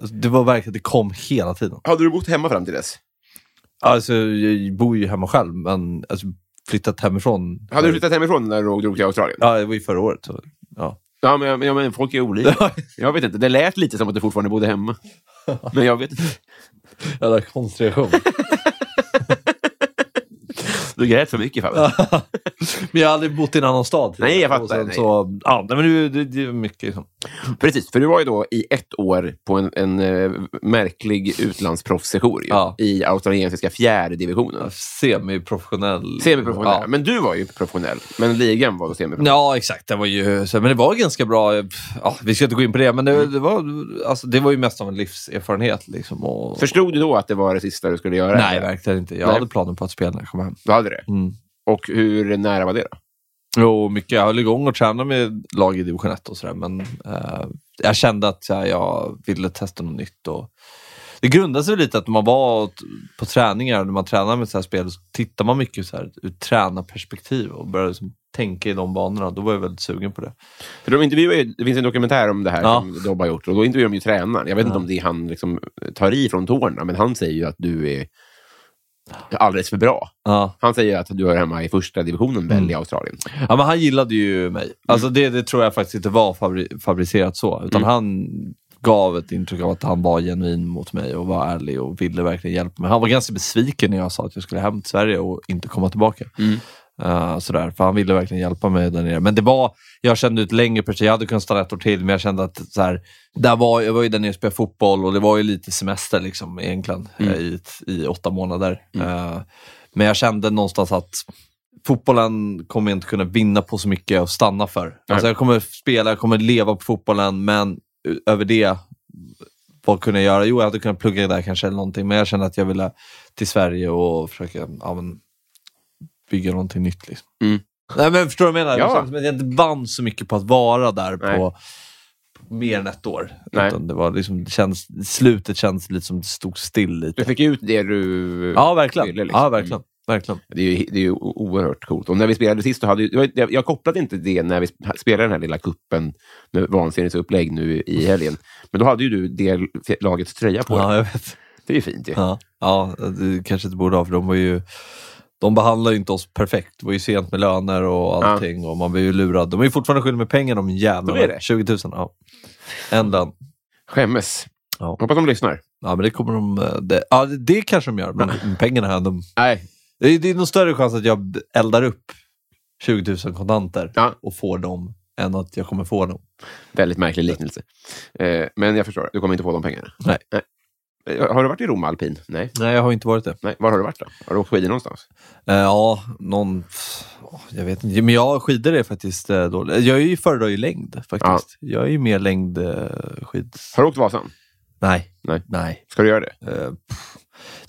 Alltså, det var verkligen, det kom hela tiden. Hade du bott hemma fram till dess? Alltså, jag bor ju hemma själv, men alltså, flyttat hemifrån. Hade du flyttat hemifrån när du drog till Australien? Ja, det var ju förra året. Så, ja. Ja, men, men, men folk är olika. (laughs) jag vet inte, det lät lite som att du fortfarande bodde hemma. (laughs) Men jag vet inte. Jävla konstellation. (laughs) Du grät för mycket Fabbe. (laughs) men jag har aldrig bott i en annan stad. Nej, jag fattar. Så, ja, men det, det, det är mycket. Liksom. Precis, för du var ju då i ett år på en, en eh, märklig utlandsproffssejour Ja. i australiensiska fjärde divisionen. Semiprofessionell. Semiprofessionell. Ja. Men du var ju professionell. Men ligan var då semiprofessionell. Ja, exakt. Det var ju, så- men det var ganska bra. Ja, vi ska inte gå in på det, men det, det, var, alltså, det var ju mest av en livserfarenhet. Liksom, och, Förstod du då att det var det sista du skulle göra? nej, verkligen inte. Jag Nej. hade planer på att spela när jag kom hem. Hade det? Mm. Och hur nära var det då? Jo, mycket. Jag höll igång och tränade med lag i division 1 och sådär, men eh, jag kände att här, jag ville testa något nytt. Och det grundade sig lite att när man var på träningar, när man tränar med så här spel, så tittar man mycket så här, ur tränarperspektiv och började liksom tänka i de banorna. Då var jag väldigt sugen på det. För de intervjuar ju, det finns en dokumentär om det här Ja. som Dobbe har gjort. Och då intervjuar de ju tränaren. Jag vet inte Ja. om det är han liksom tar i från tårna, men han säger ju att du är alldeles för bra. Ja. Han säger att du är hemma i första divisionen väl Mm. i Australien. Ja, men han gillade ju mig. Alltså det, det tror jag faktiskt inte var fabri- fabricerat så. Utan Mm. han gav ett intryck av att han var genuin mot mig och var ärlig och ville verkligen hjälpa mig. Han var ganska besviken när jag sa att jag skulle hem till Sverige och inte komma tillbaka. Mm. Uh, sådär, för han ville verkligen hjälpa mig där nere. Men det var, jag kände ut längre perspektiv. Jag hade kunnat stanna ett år till, men jag kände att så här, där var, jag var ju där nere och spelade fotboll och det var ju lite semester liksom, egentligen Mm. eh, i, ett- i åtta månader. Eh, men jag kände någonstans att fotbollen kommer jag inte kunna vinna på så mycket och stanna för. Alltså jag kommer spela, jag kommer leva på fotbollen, men över det, vad kunde jag göra? Jo, jag hade kunnat plugga där kanske eller någonting, men jag kände att jag ville till Sverige och försöka ja, men, bygga någonting nytt. Liksom. Mm. Nej, men förstår du vad jag menar? Ja. Det känns som att jag inte vann så mycket på att vara där Nej. på mer än ett år. Nej. Utan det var liksom, det känns, slutet känns lite som det stod still lite. Du fick ut det du Ja, verkligen. ville. liksom. Ja, verkligen. verkligen. Det är, ju, det är ju oerhört coolt. Och när vi spelade sist, så hade ju, jag, kopplade inte det när vi sp- spelade den här lilla kuppen med vansinnigt upplägg nu i helgen. Men då hade ju du det lagets tröja på dig. Ja, jag vet. Det är ju fint ju. Ja, ja det kanske inte borde ha, för de var ju de behandlar ju inte oss perfekt. Det var ju sent med löner och allting och man blir ju lurad. De är ju fortfarande skyldiga med pengar de jävlarna. De är det? 20 000, ja. En lön. Skämmes. Ja. Hoppas de lyssnar. Ja, men det kommer de... eh, Det, ja, det- kanske de gör, men med (laughs) pengarna här, de, Nej. det, är, det är nog större chans att jag eldar upp 20 000 kontanter Ja. och får dem än att jag kommer få dem. Väldigt märklig liknelse. Eh, men jag förstår, du kommer inte få de pengarna. Nej. Eh, Har du varit i Rom alpin? Nej. Nej, jag har inte varit det. Nej. Var har du varit då? Har du åkt skidor någonstans? Eh, ja, någon... Jag vet inte. Men jag skidor är faktiskt eh, dåligt. Jag är ju föredrar ju längd faktiskt. Jag är ju mer längd eh. Har du åkt Vasan? Nej. Nej. Nej. Ska du göra det? Eh,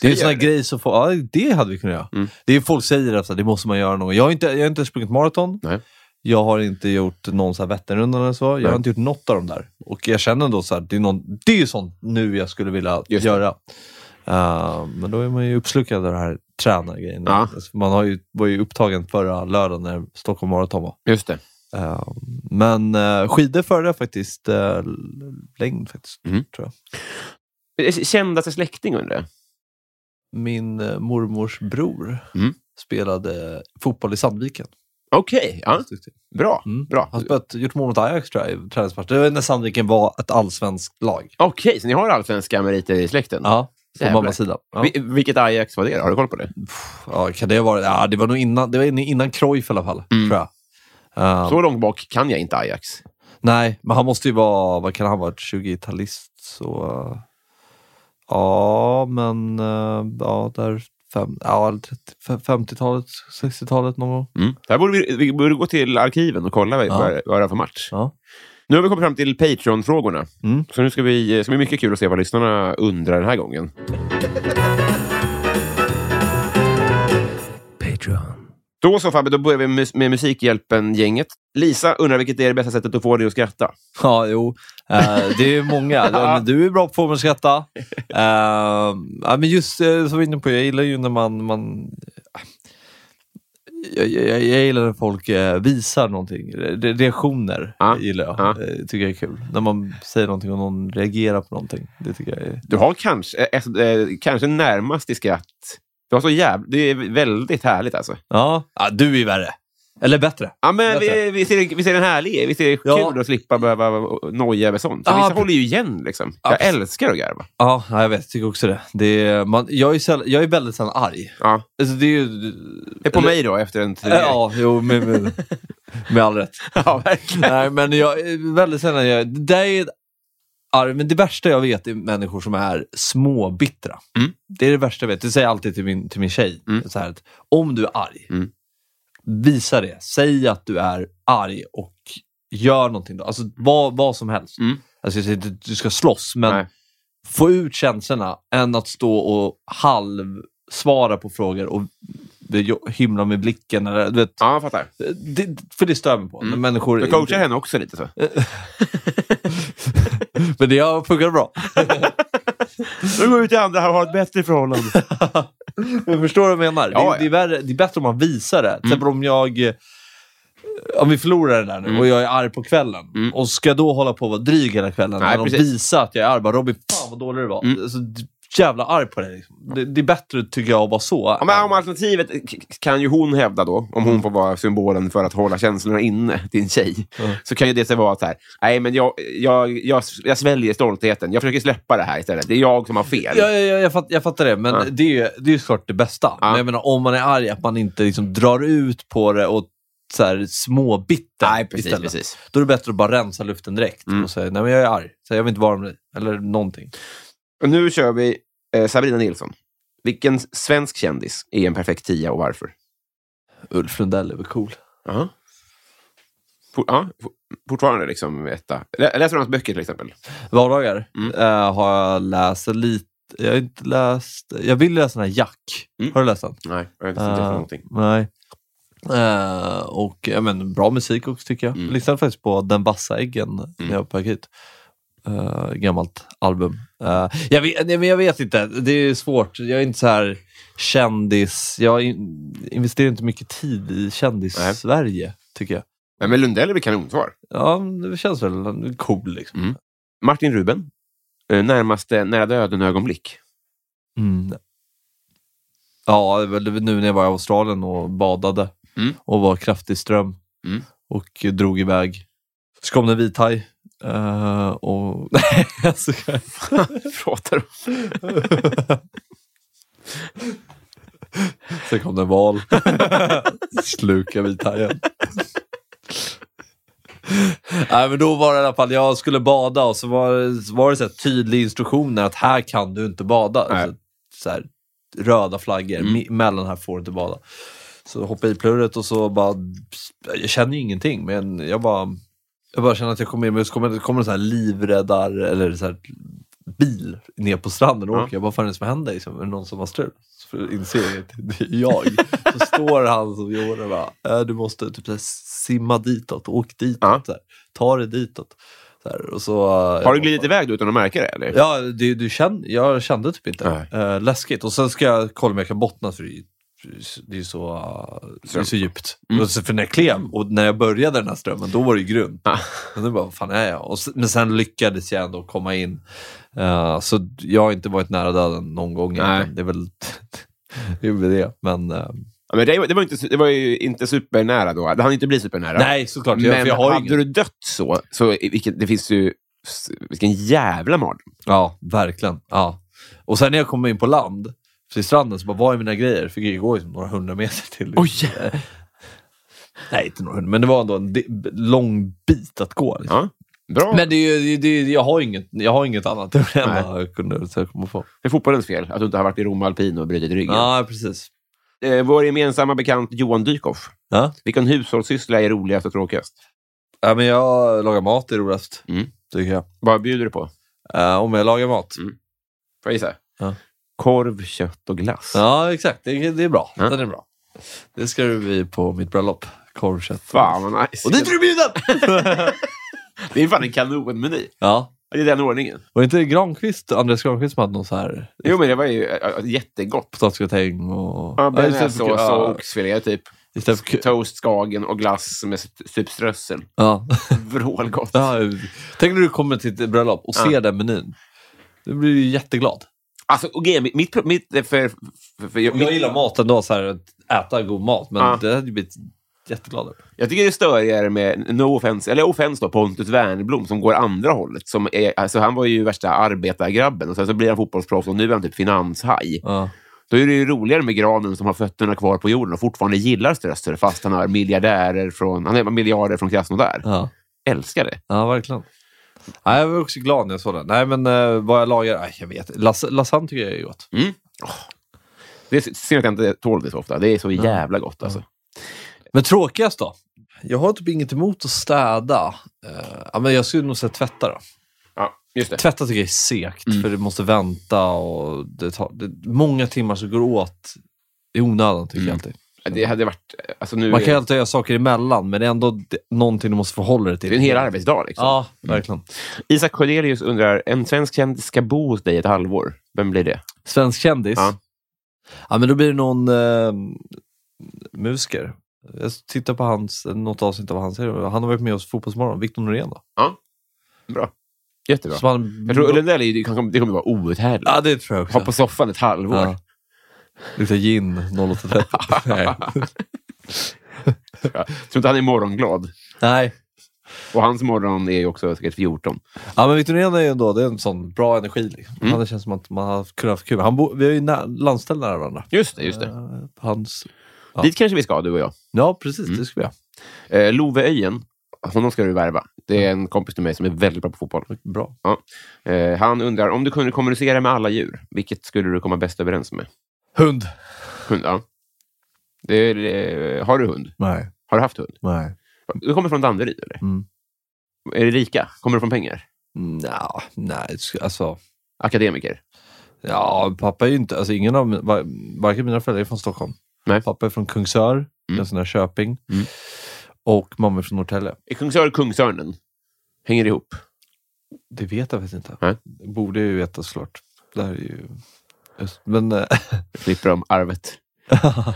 det är ju en sån här det? grej som får, ja, det hade vi kunnat göra. Mm. Det är folk säger att det måste man göra någon Jag har inte, jag har inte sprungit maraton. Nej. Jag har inte gjort någon så här Vätternrundan eller så. Jag Nej. har inte gjort något av dem där. Och jag känner ändå så här, det är, någon, det är ju sånt nu jag skulle vilja göra. Eh, men då är man ju uppslukad av det här tränargrejen. Ja. Man har ju, var ju upptagen förra lördagen när Stockholm Marathon var. Just det. Eh, men uh, skidor föredrar faktiskt uh, längd faktiskt, Mm. tror jag. Kändaste släkting undrar jag? Min mormors bror Mm. spelade fotboll i Sandviken. Okej, ja. Bra. Mm. Bra. Han spelat, gjort mål mot Ajax tror jag, i träningsmatch. Det var när Sandviken var ett allsvenskt lag. Okej, så ni har allsvenska meriter i släkten? Ja, på mammas sida. Ja. Vi, vilket Ajax var det då? Har du koll på det? Ja, kan det vara Ja, det var nog innan, det var innan Cruyff i alla fall, Mm. tror jag. Eh, Så långt bak kan jag inte Ajax. Nej, men han måste ju vara, vad kan han vara, 20-talist? Så... eh, ja, men uh, ja, där fem, ja, 30 50-talet, 60-talet någon gång. Mm. Där borde vi, vi borde gå till arkiven och kolla Ja. vad, vad det är för match. Ja. Nu har vi kommit fram till Patreon-frågorna. Mm. Så nu ska vi, ska bli mycket kul att se vad lyssnarna undrar den här gången. Då så Fabbe, då börjar vi med, med Musikhjälpen-gänget. Lisa undrar vilket är det bästa sättet att få dig att skratta? Ja, jo. Eh, det är många. (laughs) Ja, du är bra på att få mig att skratta. Eh, ja, men just uh, som vi inne på, jag gillar ju när man... man jag, jag, jag gillar när folk eh, visar någonting. Re reaktioner Ja, gillar jag. ja. Eh, tycker jag är kul. När man säger någonting och någon reagerar på någonting. Det tycker jag är... Du har kanske, eh, eh, kanske närmast i skratt. Du har så jävla... Det är väldigt härligt alltså. Ja, ja du är värre. Eller bättre. Ja, men Bättre. vi, vi, ser, vi ser den härlig. Vi ser det Ja. kul att slippa behöva noja över sånt. Så Ja, vissa håller ju igen. Liksom. Jag älskar att garva. Ja, ja, jag vet. Jag tycker också det. det är, man, jag, är säll, jag är väldigt sällan arg. Ja. Alltså, det är ju... Det är på eller- mig då, efter en turnering. Ja, jo, med, med, med all rätt. (laughs) ja verkligen. Nej, men jag är väldigt sällan... Jag, det är men det värsta jag vet är människor som är småbittra. Mm. Det är det värsta jag vet. Det säger jag alltid till min, till min tjej. Mm. Så här, att, om du är arg, Mm. visa det. Säg att du är arg och gör någonting. Då. Alltså vad, vad som helst. Mm. Alltså, jag säger inte att du ska slåss, men Nej. få ut känslorna än att stå och halvsvara på frågor och hymla med blicken. Eller, du vet, Ja, jag fattar. det, för det stör mig på. Mm. När människor Du coachar henne också lite så. (laughs) (laughs) (laughs) Men det har funkat bra. (laughs) Nu går vi till andra här och har ett bättre förhållande. (laughs) Jag förstår vad du menar. Ja, det, det, är värre, det är bättre om man visar det. Till exempel om jag... eh, Om vi förlorar det där nu Mm. och jag är arg på kvällen. Mm. Och ska jag då hålla på och vara dryg hela kvällen? Nej, Nej, och precis. att jag är arg. Bara, Robin, fan vad dålig du var. Mm. Jävla arg på dig. Liksom. Det, det är bättre tycker jag att vara så. Ja, men om alternativet kan ju hon hävda då, om hon får vara symbolen för att hålla känslorna inne, din tjej, Mm. så kan ju det vara så här, nej men jag, jag, jag, jag sväljer stoltheten, jag försöker släppa det här istället. Det är jag som har fel. Ja, ja, ja, jag, fatt, jag fattar det, men Ja. det är ju det är ju såklart det bästa. Ja. Men jag menar, om man är arg, att man inte liksom drar ut på det och så här, småbitter Nej, precis, istället. precis. Då är det bättre att bara rensa luften direkt Mm. och säga nej men jag är arg, så jag vill inte vara med dig. Eller någonting. Och nu kör vi eh, Sabrina Nilsson. Vilken svensk kändis är en perfekt tia och varför? Ulf Lundell är väl cool. Ja. For, ja, for, fortfarande liksom etta. Lä- Läser du hans böcker till exempel? Vardagar Mm. eh, har jag läst lite. Jag har inte läst... Jag vill läsa den här Jack. Mm. Har du läst den? Nej, jag har inte sett det för Eh, någonting. Nej. Eh, och ja, men, bra musik också tycker jag. Mm. Lyssnade faktiskt på Den bassa äggen när jag var på väg Eh, gammalt album. Eh, jag, vet, nej, men jag vet inte, det är svårt. Jag är inte så här kändis. Jag in, investerar inte mycket tid i kändis-Sverige, tycker jag. Nej, men Lundell är väl kanonsvar. Ja, det känns väl cool liksom. Mm. Martin Ruben. Eh, närmaste nära döden-ögonblick. Mm. Ja, det var det var nu när jag var i Australien och badade Mm. och var kraftig ström Mm. och drog iväg. Så kom det en vithaj eh, och... Nej, jag skojar. Pratar du Sen kom det en val. Sluka vithajen. Nej, men då var det i alla fall, jag skulle bada och så var, det- var det så tydliga instruktioner att här kan du inte bada. Nej. Så, här, röda flaggor, Mm. mellan här får du inte bada. Så hoppade i plurret och så bara, jag känner ju ingenting men jag bara, jag bara känner att jag kommer in, men så kommer det kommer en sån här livräddar, eller så här bil ner på stranden och åker. Jag bara, vad fan är det som händer? Liksom? Är det någon som har strul? Så inser jag att det är jag. Så står han som gjorde och bara, äh, du måste typ här, simma ditåt, åk ditåt, Ja. så här, ta dig ditåt. Så här, och så, Har du glidit iväg då utan att märka det? Eller? Ja, du, du kände, jag kände typ inte. Uh, läskigt. Och sen ska jag kolla om jag kan bottna för det är det är så, det är så djupt. Mm. Och så, för när jag klev och när jag började den här strömmen, då var det ju grunt. Ah. Men nu bara, vad fan är jag? Och men sen lyckades jag ändå komma in. Uh, så jag har inte varit nära döden någon gång. Nej. Det är väl (laughs) det. är väl det. Men, uh, Ja, men det, var- det, var inte, det var ju inte supernära då. Det hann inte bli supernära. nej, såklart. Jag, Men för jag har hade ingen... du dött så, så vilket, det finns ju... Vilken jävla mardröm. Ja, verkligen. Ja. Och sen när jag kom in på land, till stranden, så bara, vad är mina grejer? Fick jag gå liksom några hundra meter till. Oj! (laughs) Nej, inte några hundra, men det var ändå en lång bit att gå. Liksom. Ja, bra. Men det är, ju- det är, jag, har inget, jag har inget annat. Det var det enda jag kunde så komma på. Det är fotbollens fel att du inte har varit i Rom alpin och brutit ryggen. Ja, precis. Eh, vår gemensamma bekant Johan Dykhoff. Ja. Vilken hushållssyssla är roligast och tråkigast? Ja, men jag lagar mat, det är roligast. Mm. Tycker jag. Vad bjuder du på? Eh, om jag lagar mat. Mm. Får jag gissa? Ja. Korv, kött och glass. Ja, exakt. Det, det är bra. Ja. Den är bra. Det ska du bli på mitt bröllop. Korvkött. Fan vad nice. Och dit är du bjuden! (laughs) Det är fan en kanonmeny. ja. Det är den ordningen. Var det inte Granqvist, Andreas Granqvist som hade någon så här Jo, men det var ju äh, jättegott. potatisgratäng och... Ja, Ja, Bearnaisesås ja, och oxfilé, typ. Istället för... Toast, skagen och glass med typ strössel. Ja. (laughs) Vrålgott. ja. Tänk när du kommer till ett bröllop och ser Ja. den menyn. Du blir ju jätteglad. Alltså, grejen, mitt, mitt, mitt för, för, för, jag, Jag gillar mat ändå, så här, att äta god mat, men Ja. det hade ju blivit jätteglad över. Jag tycker det är störigare med, no offense, eller offense då, Pontus Wernbloom som går andra hållet. Som är, alltså, han var ju värsta arbetargrabben och sen så blir han fotbollsproffs och nu är han typ finanshaj. Ja. Då är det ju roligare med granen som har fötterna kvar på jorden och fortfarande gillar strössel fast han har miljardärer från, han har miljarder från Krasnodar. Ja. Älskar det. ja, verkligen. Nej, jag var också glad när jag såg den. Nej, men uh, vad jag lagar? Nej, jag vet Las Lasagne tycker jag är gott. Mm. Åh. Det är synd att jag inte tål det så ofta. Det är så jävla gott alltså. Men tråkigast då? Jag har typ inget emot att städa. Eh, ja, men jag skulle nog säga tvätta då. Ja, just det. Tvätta tycker jag är segt, Mm. för du måste vänta och det tar det, många timmar som går åt i onödan tycker Mm. jag alltid. Det hade varit... Alltså nu Man kan ju alltid göra saker emellan, men det är ändå någonting du måste förhålla dig till. det är en hel arbetsdag. Liksom. Ja, verkligen. Isak Sjödelius undrar, en svensk kändis ska bo hos dig ett halvår. Vem blir det? Svensk kändis? Ja. Ja. men då blir det någon eh, musiker. Jag tittar på hans, något avsnitt av hans serie. Han har varit med oss Fotbollsmorgon, Victor Norén då. Bra. Jättebra. Som han, Jag tror Lundell det kommer, det kommer vara outhärdligt. Ja, det tror jag också. Ha på soffan ett halvår. Ja. Luktar gin 08.30. (laughs) Nej. Jag tror inte han är morgonglad. Nej. Och hans morgon är ju också säkert 14. Ja, men Victor Norén är ju ändå det är en sån bra energi. Liksom. Mm. Han det känns som att man har kunnat haft kul. Han bo, vi har ju nä, landställ nära varandra. Just det, just det. Eh, Hans... Ja. Dit kanske vi ska, du och jag. Ja, precis. Mm. Det ska vi göra. Eh, Love Öjen, honom ska du värva. Det är en kompis till mig som är väldigt bra på fotboll. Bra. Eh, han undrar, om du kunde kommunicera med alla djur, vilket skulle du komma bäst överens med? Hund. Hund, ja. Det är, eh, har du hund? Nej. Har du haft hund? Nej. Du kommer från Danderyd, eller? Mm. Är det rika? Kommer du från pengar? Nja, nej, alltså... Akademiker? Ja, pappa är ju inte... Alltså ingen av... Var, varken mina föräldrar är från Stockholm. Nej. Pappa är från Kungsör, Mm. en sån där Köping. Mm. Och mamma är från Norrtälje. Är Kungsör Kungsörnen? Hänger det ihop? Det vet jag faktiskt inte. Nej. Borde jag ju veta såklart. Det här är ju... Just, men... eh, (laughs) Slipper de arvet? (laughs)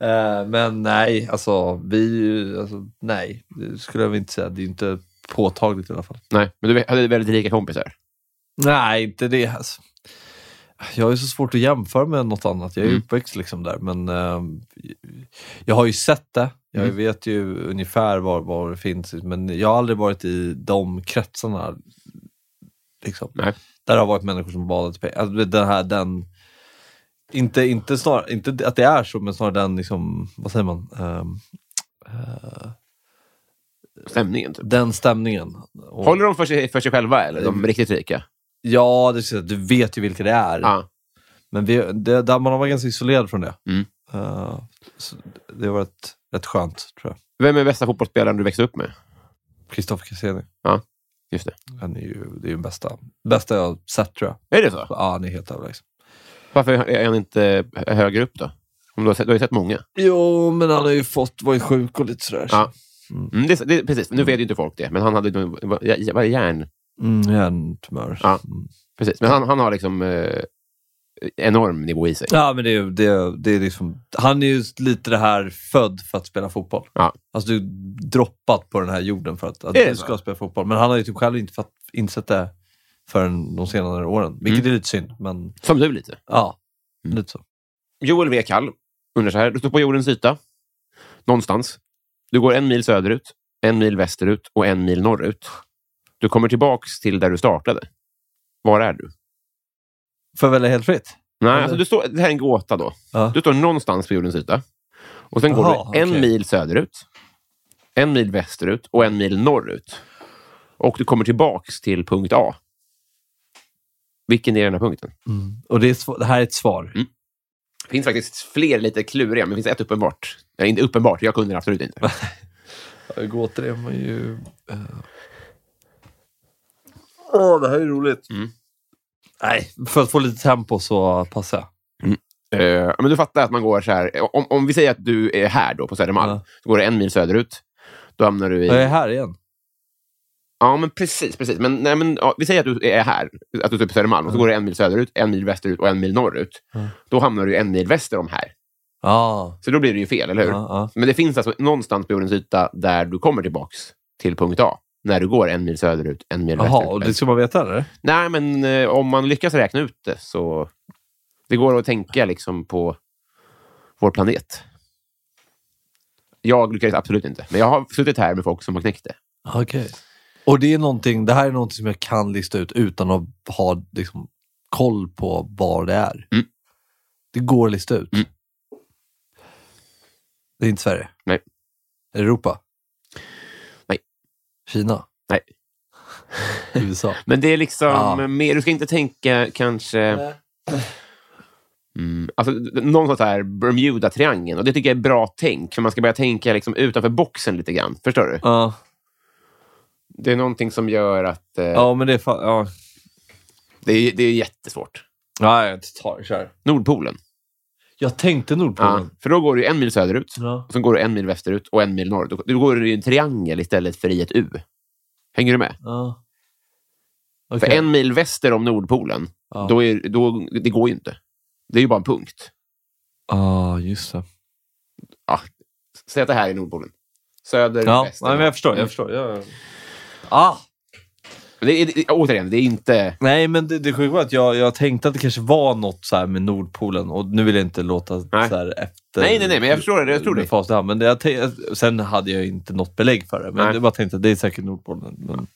Eh, men nej, alltså vi... Alltså, nej, det skulle jag inte säga. Det är inte påtagligt i alla fall. Nej, men du hade väldigt rika kompisar? Nej, inte det. Alltså. Jag ju så svårt att jämföra med något annat. Jag är Mm. uppväxt liksom där. Men eh, jag har ju sett det. Jag Mm. vet ju ungefär var, var det finns. Men jag har aldrig varit i de kretsarna. Liksom. Nej. Där har varit människor som badat i pengar. Alltså, den här, den, inte, inte, snar, inte att det är så, men snarare den, liksom, vad säger man? Ehm, eh, Stämningen, typ. den stämningen. Och, Håller de för sig, för sig själva, eller? De riktigt rika? Ja, det du vet ju vilka det är. Ja. Men vi, det, där man har varit ganska isolerad från det. Mm. Eh, så det har varit rätt skönt, tror jag. Vem är bästa fotbollsspelaren du växte upp med? Kristoffer Cassini. Just det. Han är ju, det är ju bästa, bästa jag sett, tror jag. Är det så? Ja, han är helt överlägsen. Varför är han inte högre upp då? Om du, har sett, du har ju sett många. Jo, men han har ju fått varit sjuk och lite sådär. Ja. Mm, det, det, precis, nu vet ju inte folk det, men han hade vad vad är järn. Mm, hjärntumör. Ja. Mm. Precis, men han, han har liksom eh, enorm nivå i sig. Ja, men det är, det, det är liksom, han är ju lite det här född för att spela fotboll. Ja. Alltså du är droppat på den här jorden för att, att du ska spela fotboll. Men han har ju typ själv inte fatt, insett det förrän de senare åren. Vilket Mm. är lite synd, men Som du lite. ja, Mm. lite så. Joel W. Kall undrar så här. Du står på jordens yta. Någonstans. Du går en mil söderut, en mil västerut och en mil norrut. Du kommer tillbaks till där du startade. Var är du? Får jag välja helt fritt? Nej, Eller? alltså du står, det här är en gåta då. Ja. Du står någonstans på jordens yta. Och sen går Jaha, du en okej. mil söderut, en mil västerut och en mil norrut. Och du kommer tillbaks till punkt A. Vilken är den här punkten? Mm. Och det, är, det här är ett svar. Mm. Det finns faktiskt fler lite kluriga, men det finns ett uppenbart. Nej, inte uppenbart, jag kunde det absolut inte. (laughs) Gåtor är man ju... eh. Åh, det här är roligt. Mm. Nej, för att få lite tempo så passar jag. Eh, men du fattar att man går så här. Om, om vi säger att du är här då på Södermalm, Ja. så går du en mil söderut. Då hamnar du i... Jag är här igen. Ja, men precis. precis. Men, nej, men, ja, vi säger att du är här, att du är på Södermalm, och så går du en mil söderut, en mil västerut och en mil norrut. Mm. Då hamnar du en mil väster om här. Ja. Så då blir det ju fel, eller hur? Ja, ja. Men det finns alltså någonstans på jordens yta där du kommer tillbaks till punkt A. När du går en mil söderut, en mil Jaha, västerut. och det ska man veta eller? Nej, men eh, om man lyckas räkna ut det så... Det går att tänka liksom på vår planet. Jag lyckades absolut inte, men jag har suttit här med folk som har knäckt det. Okej. Och det är någonting, det här är någonting som jag kan lista ut utan att ha liksom, koll på var det är. Mm. Det går att lista ut. Mm. Det är inte Sverige? Nej. Europa? Kina? Nej. (laughs) USA? (laughs) Men det är liksom Ja. mer, du ska inte tänka kanske... Mm, alltså, någon sån här Bermuda-triangeln. Och det tycker jag är bra tänk, för man ska börja tänka liksom utanför boxen lite grann. Förstår du? Ja, Det är någonting som gör att... Eh, ja men det är. Ja. det, är, det är jättesvårt. Nej, jag tar kör. Nordpolen. Jag tänkte Ja, Nordpolen. för då går du en mil söderut, Ja. och sen går du en mil västerut och en mil norrut. Då- Då går du i en triangel istället för i ett U. Hänger du med? ja. För Okej. en mil väster om Nordpolen, Ja. då är, då, det går ju inte. Det är ju bara en punkt. Ja, just det. Ja, säg att det här är Nordpolen. Söder, Ja, väster. nej, men jag förstår. Jag förstår. Ja. Ah! Det är, det, återigen, det är inte... Nej, men det, det sjuka var att jag, jag tänkte att det kanske var något så här med Nordpolen och nu vill jag inte låta Nej. så här efter... Nej, nej, nej, men jag förstår det, jag tror det. hand. Men det, jag sen hade jag inte något belägg för det. Men Nej. jag bara tänkte att det är säkert Nordpolen. Men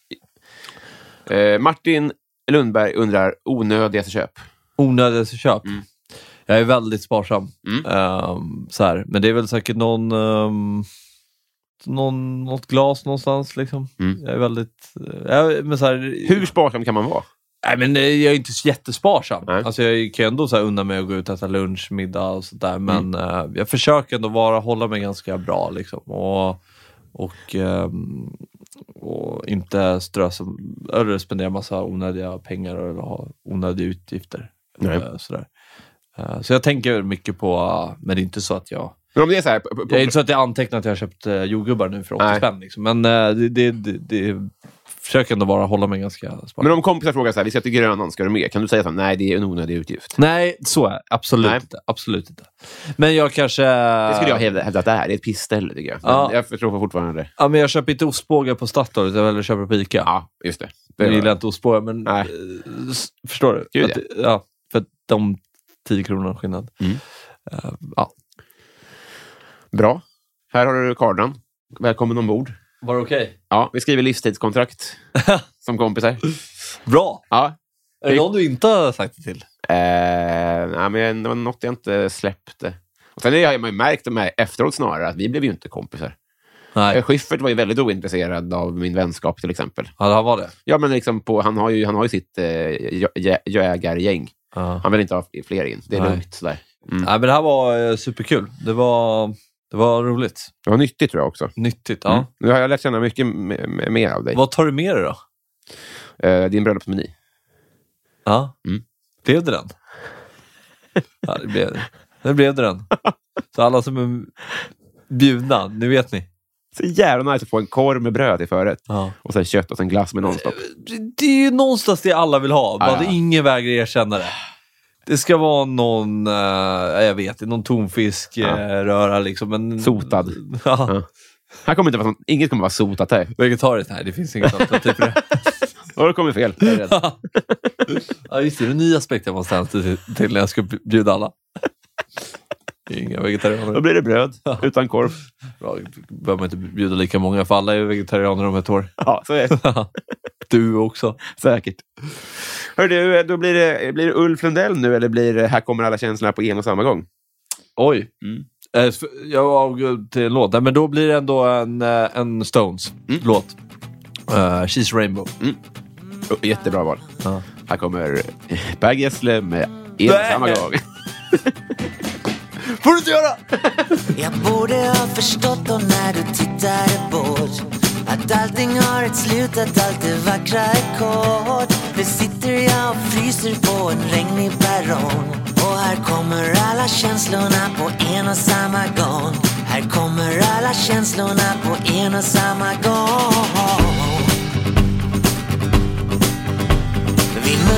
Eh, Martin Lundberg undrar, onödiga köp. onödiga köp. Mm. Jag är väldigt sparsam. Mm. Ehm, så här. Men det är väl säkert någon, um, någon, något glas någonstans. Liksom. Mm. Jag är väldigt... eh, Jag, men så här, Hur sparsam kan man vara? Nej, men eh, jag är inte så jättesparsam. Nej. Alltså, jag kan ju ändå så här unna mig att gå ut och äta lunch, middag och sådär. Men Mm. eh, jag försöker ändå vara, hålla mig ganska bra. Liksom. Och, och, ehm, och inte strösa, eller spendera massa onödiga pengar eller ha onödiga utgifter. Nej. Eh, Sådär. Eh, Så jag tänker mycket på, men det är inte så att jag... Men om det är så här... På, på, Det är inte så att jag antecknar att jag har köpt eh, jordgubbar nu för 80 Nej. spänn. Liksom. Men eh, det, det, det, det försöker ändå vara, hålla mig ganska sparsam. men om kompisar frågar så här, vi ska till Grönan, ska du med? Kan du säga så här, nej, det är en onödig utgift? Nej, så är det. Absolut Nej. inte. Absolut inte. Men jag kanske... Det skulle jag hävda, hävda att det är. Det är ett pissställe, tycker jag. Men Ja. Jag tror fortfarande... Ja, men jag köper inte ostbågar på Statoil, utan jag köper på Ica. Ja, just det. det jag gillar inte ostbågar, men... Nej. eh, Förstår du? Gud, att, det- ja, för de 10 kronorna skillnad. Mm. Eh, ja. Bra. Här har du kardan. Välkommen ombord. Var det okej? Ja, vi skriver livstidskontrakt (laughs) som kompisar. Bra! Ja. Är det någon du inte har sagt det till? Eh, nej, men det var något jag inte släppte. Och sen har man ju märkt de här efteråt snarare att vi blev ju inte kompisar. Nej. Eh, Schyffert var ju väldigt ointresserad av min vänskap till exempel. Ja, det var det. Ja, men liksom på, han, har ju, han har ju sitt eh, jä- jä- jägargäng. Ja. Han vill inte ha fler in. Det är Nej. lugnt sådär. Mm. Nej, men det här var eh, superkul. Det var, det var roligt. Det var nyttigt tror jag också. Nyttigt. Ja. Mm. Nu har jag lärt känna mycket mer av dig. Vad tar du med dig då? Eh, din bröllopsmeny. Ja. Mm. Blev det den? Ja, det blev det. Det blev det den. Så alla som är bjudna, nu vet ni. Så jävla nice att få en korv med bröd i förrätt. Ja. Och sen kött och sen glass med nonstop. Det- Det är ju någonstans det alla vill ha, bara Ja, ja. ingen vägrar erkänna det. Det ska vara någon, eh, jag vet någon tonfiskröra liksom. Men, Sotad. Ja. Ja. Här kommer inte vara sånt, inget kommer vara sotat här. Vegetariskt? Nej, det finns inget alternativ för det. (laughs) Då har det kommit fel. Jag är rädd. ja, just det. Det är en ny aspekt jag måste hämta till, till när jag ska bjuda alla. Inga Då vegetarianer. blir det bröd utan korv. Bra, behöver man inte bjuda lika många, för alla är vegetarianer om ett år. Ja, så är det (laughs) Du också. säkert. Hör du, då blir det, blir det Ulf Lundell nu eller blir det Här kommer alla känslorna på en och samma gång? Oj. Mm. Eh, var till en låt, Nej, men då blir det ändå en, eh, en Stones-låt. Uh, She's Rainbow. Oh, jättebra val. Ja. Här kommer Per Gessle med En och samma gång. (laughs) får du inte göra! Jag borde ha förstått då när du tittade bort Att allting har ett slut, att allt det vackra är kort Nu sitter jag och fryser på en regnig perrong. Och här kommer alla känslorna på en och samma gång. Här kommer alla känslorna på en och samma gång.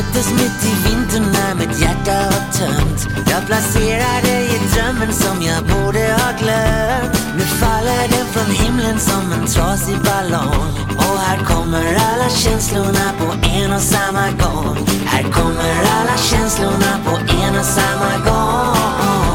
möttes mitt i vintern när mitt hjärta var tömt. Jag placerade i drömmen som jag borde ha glömt. Nu faller den från himlen som en trasig ballong. Och här kommer alla känslorna på en och samma gång. Här kommer alla känslorna på en och samma gång.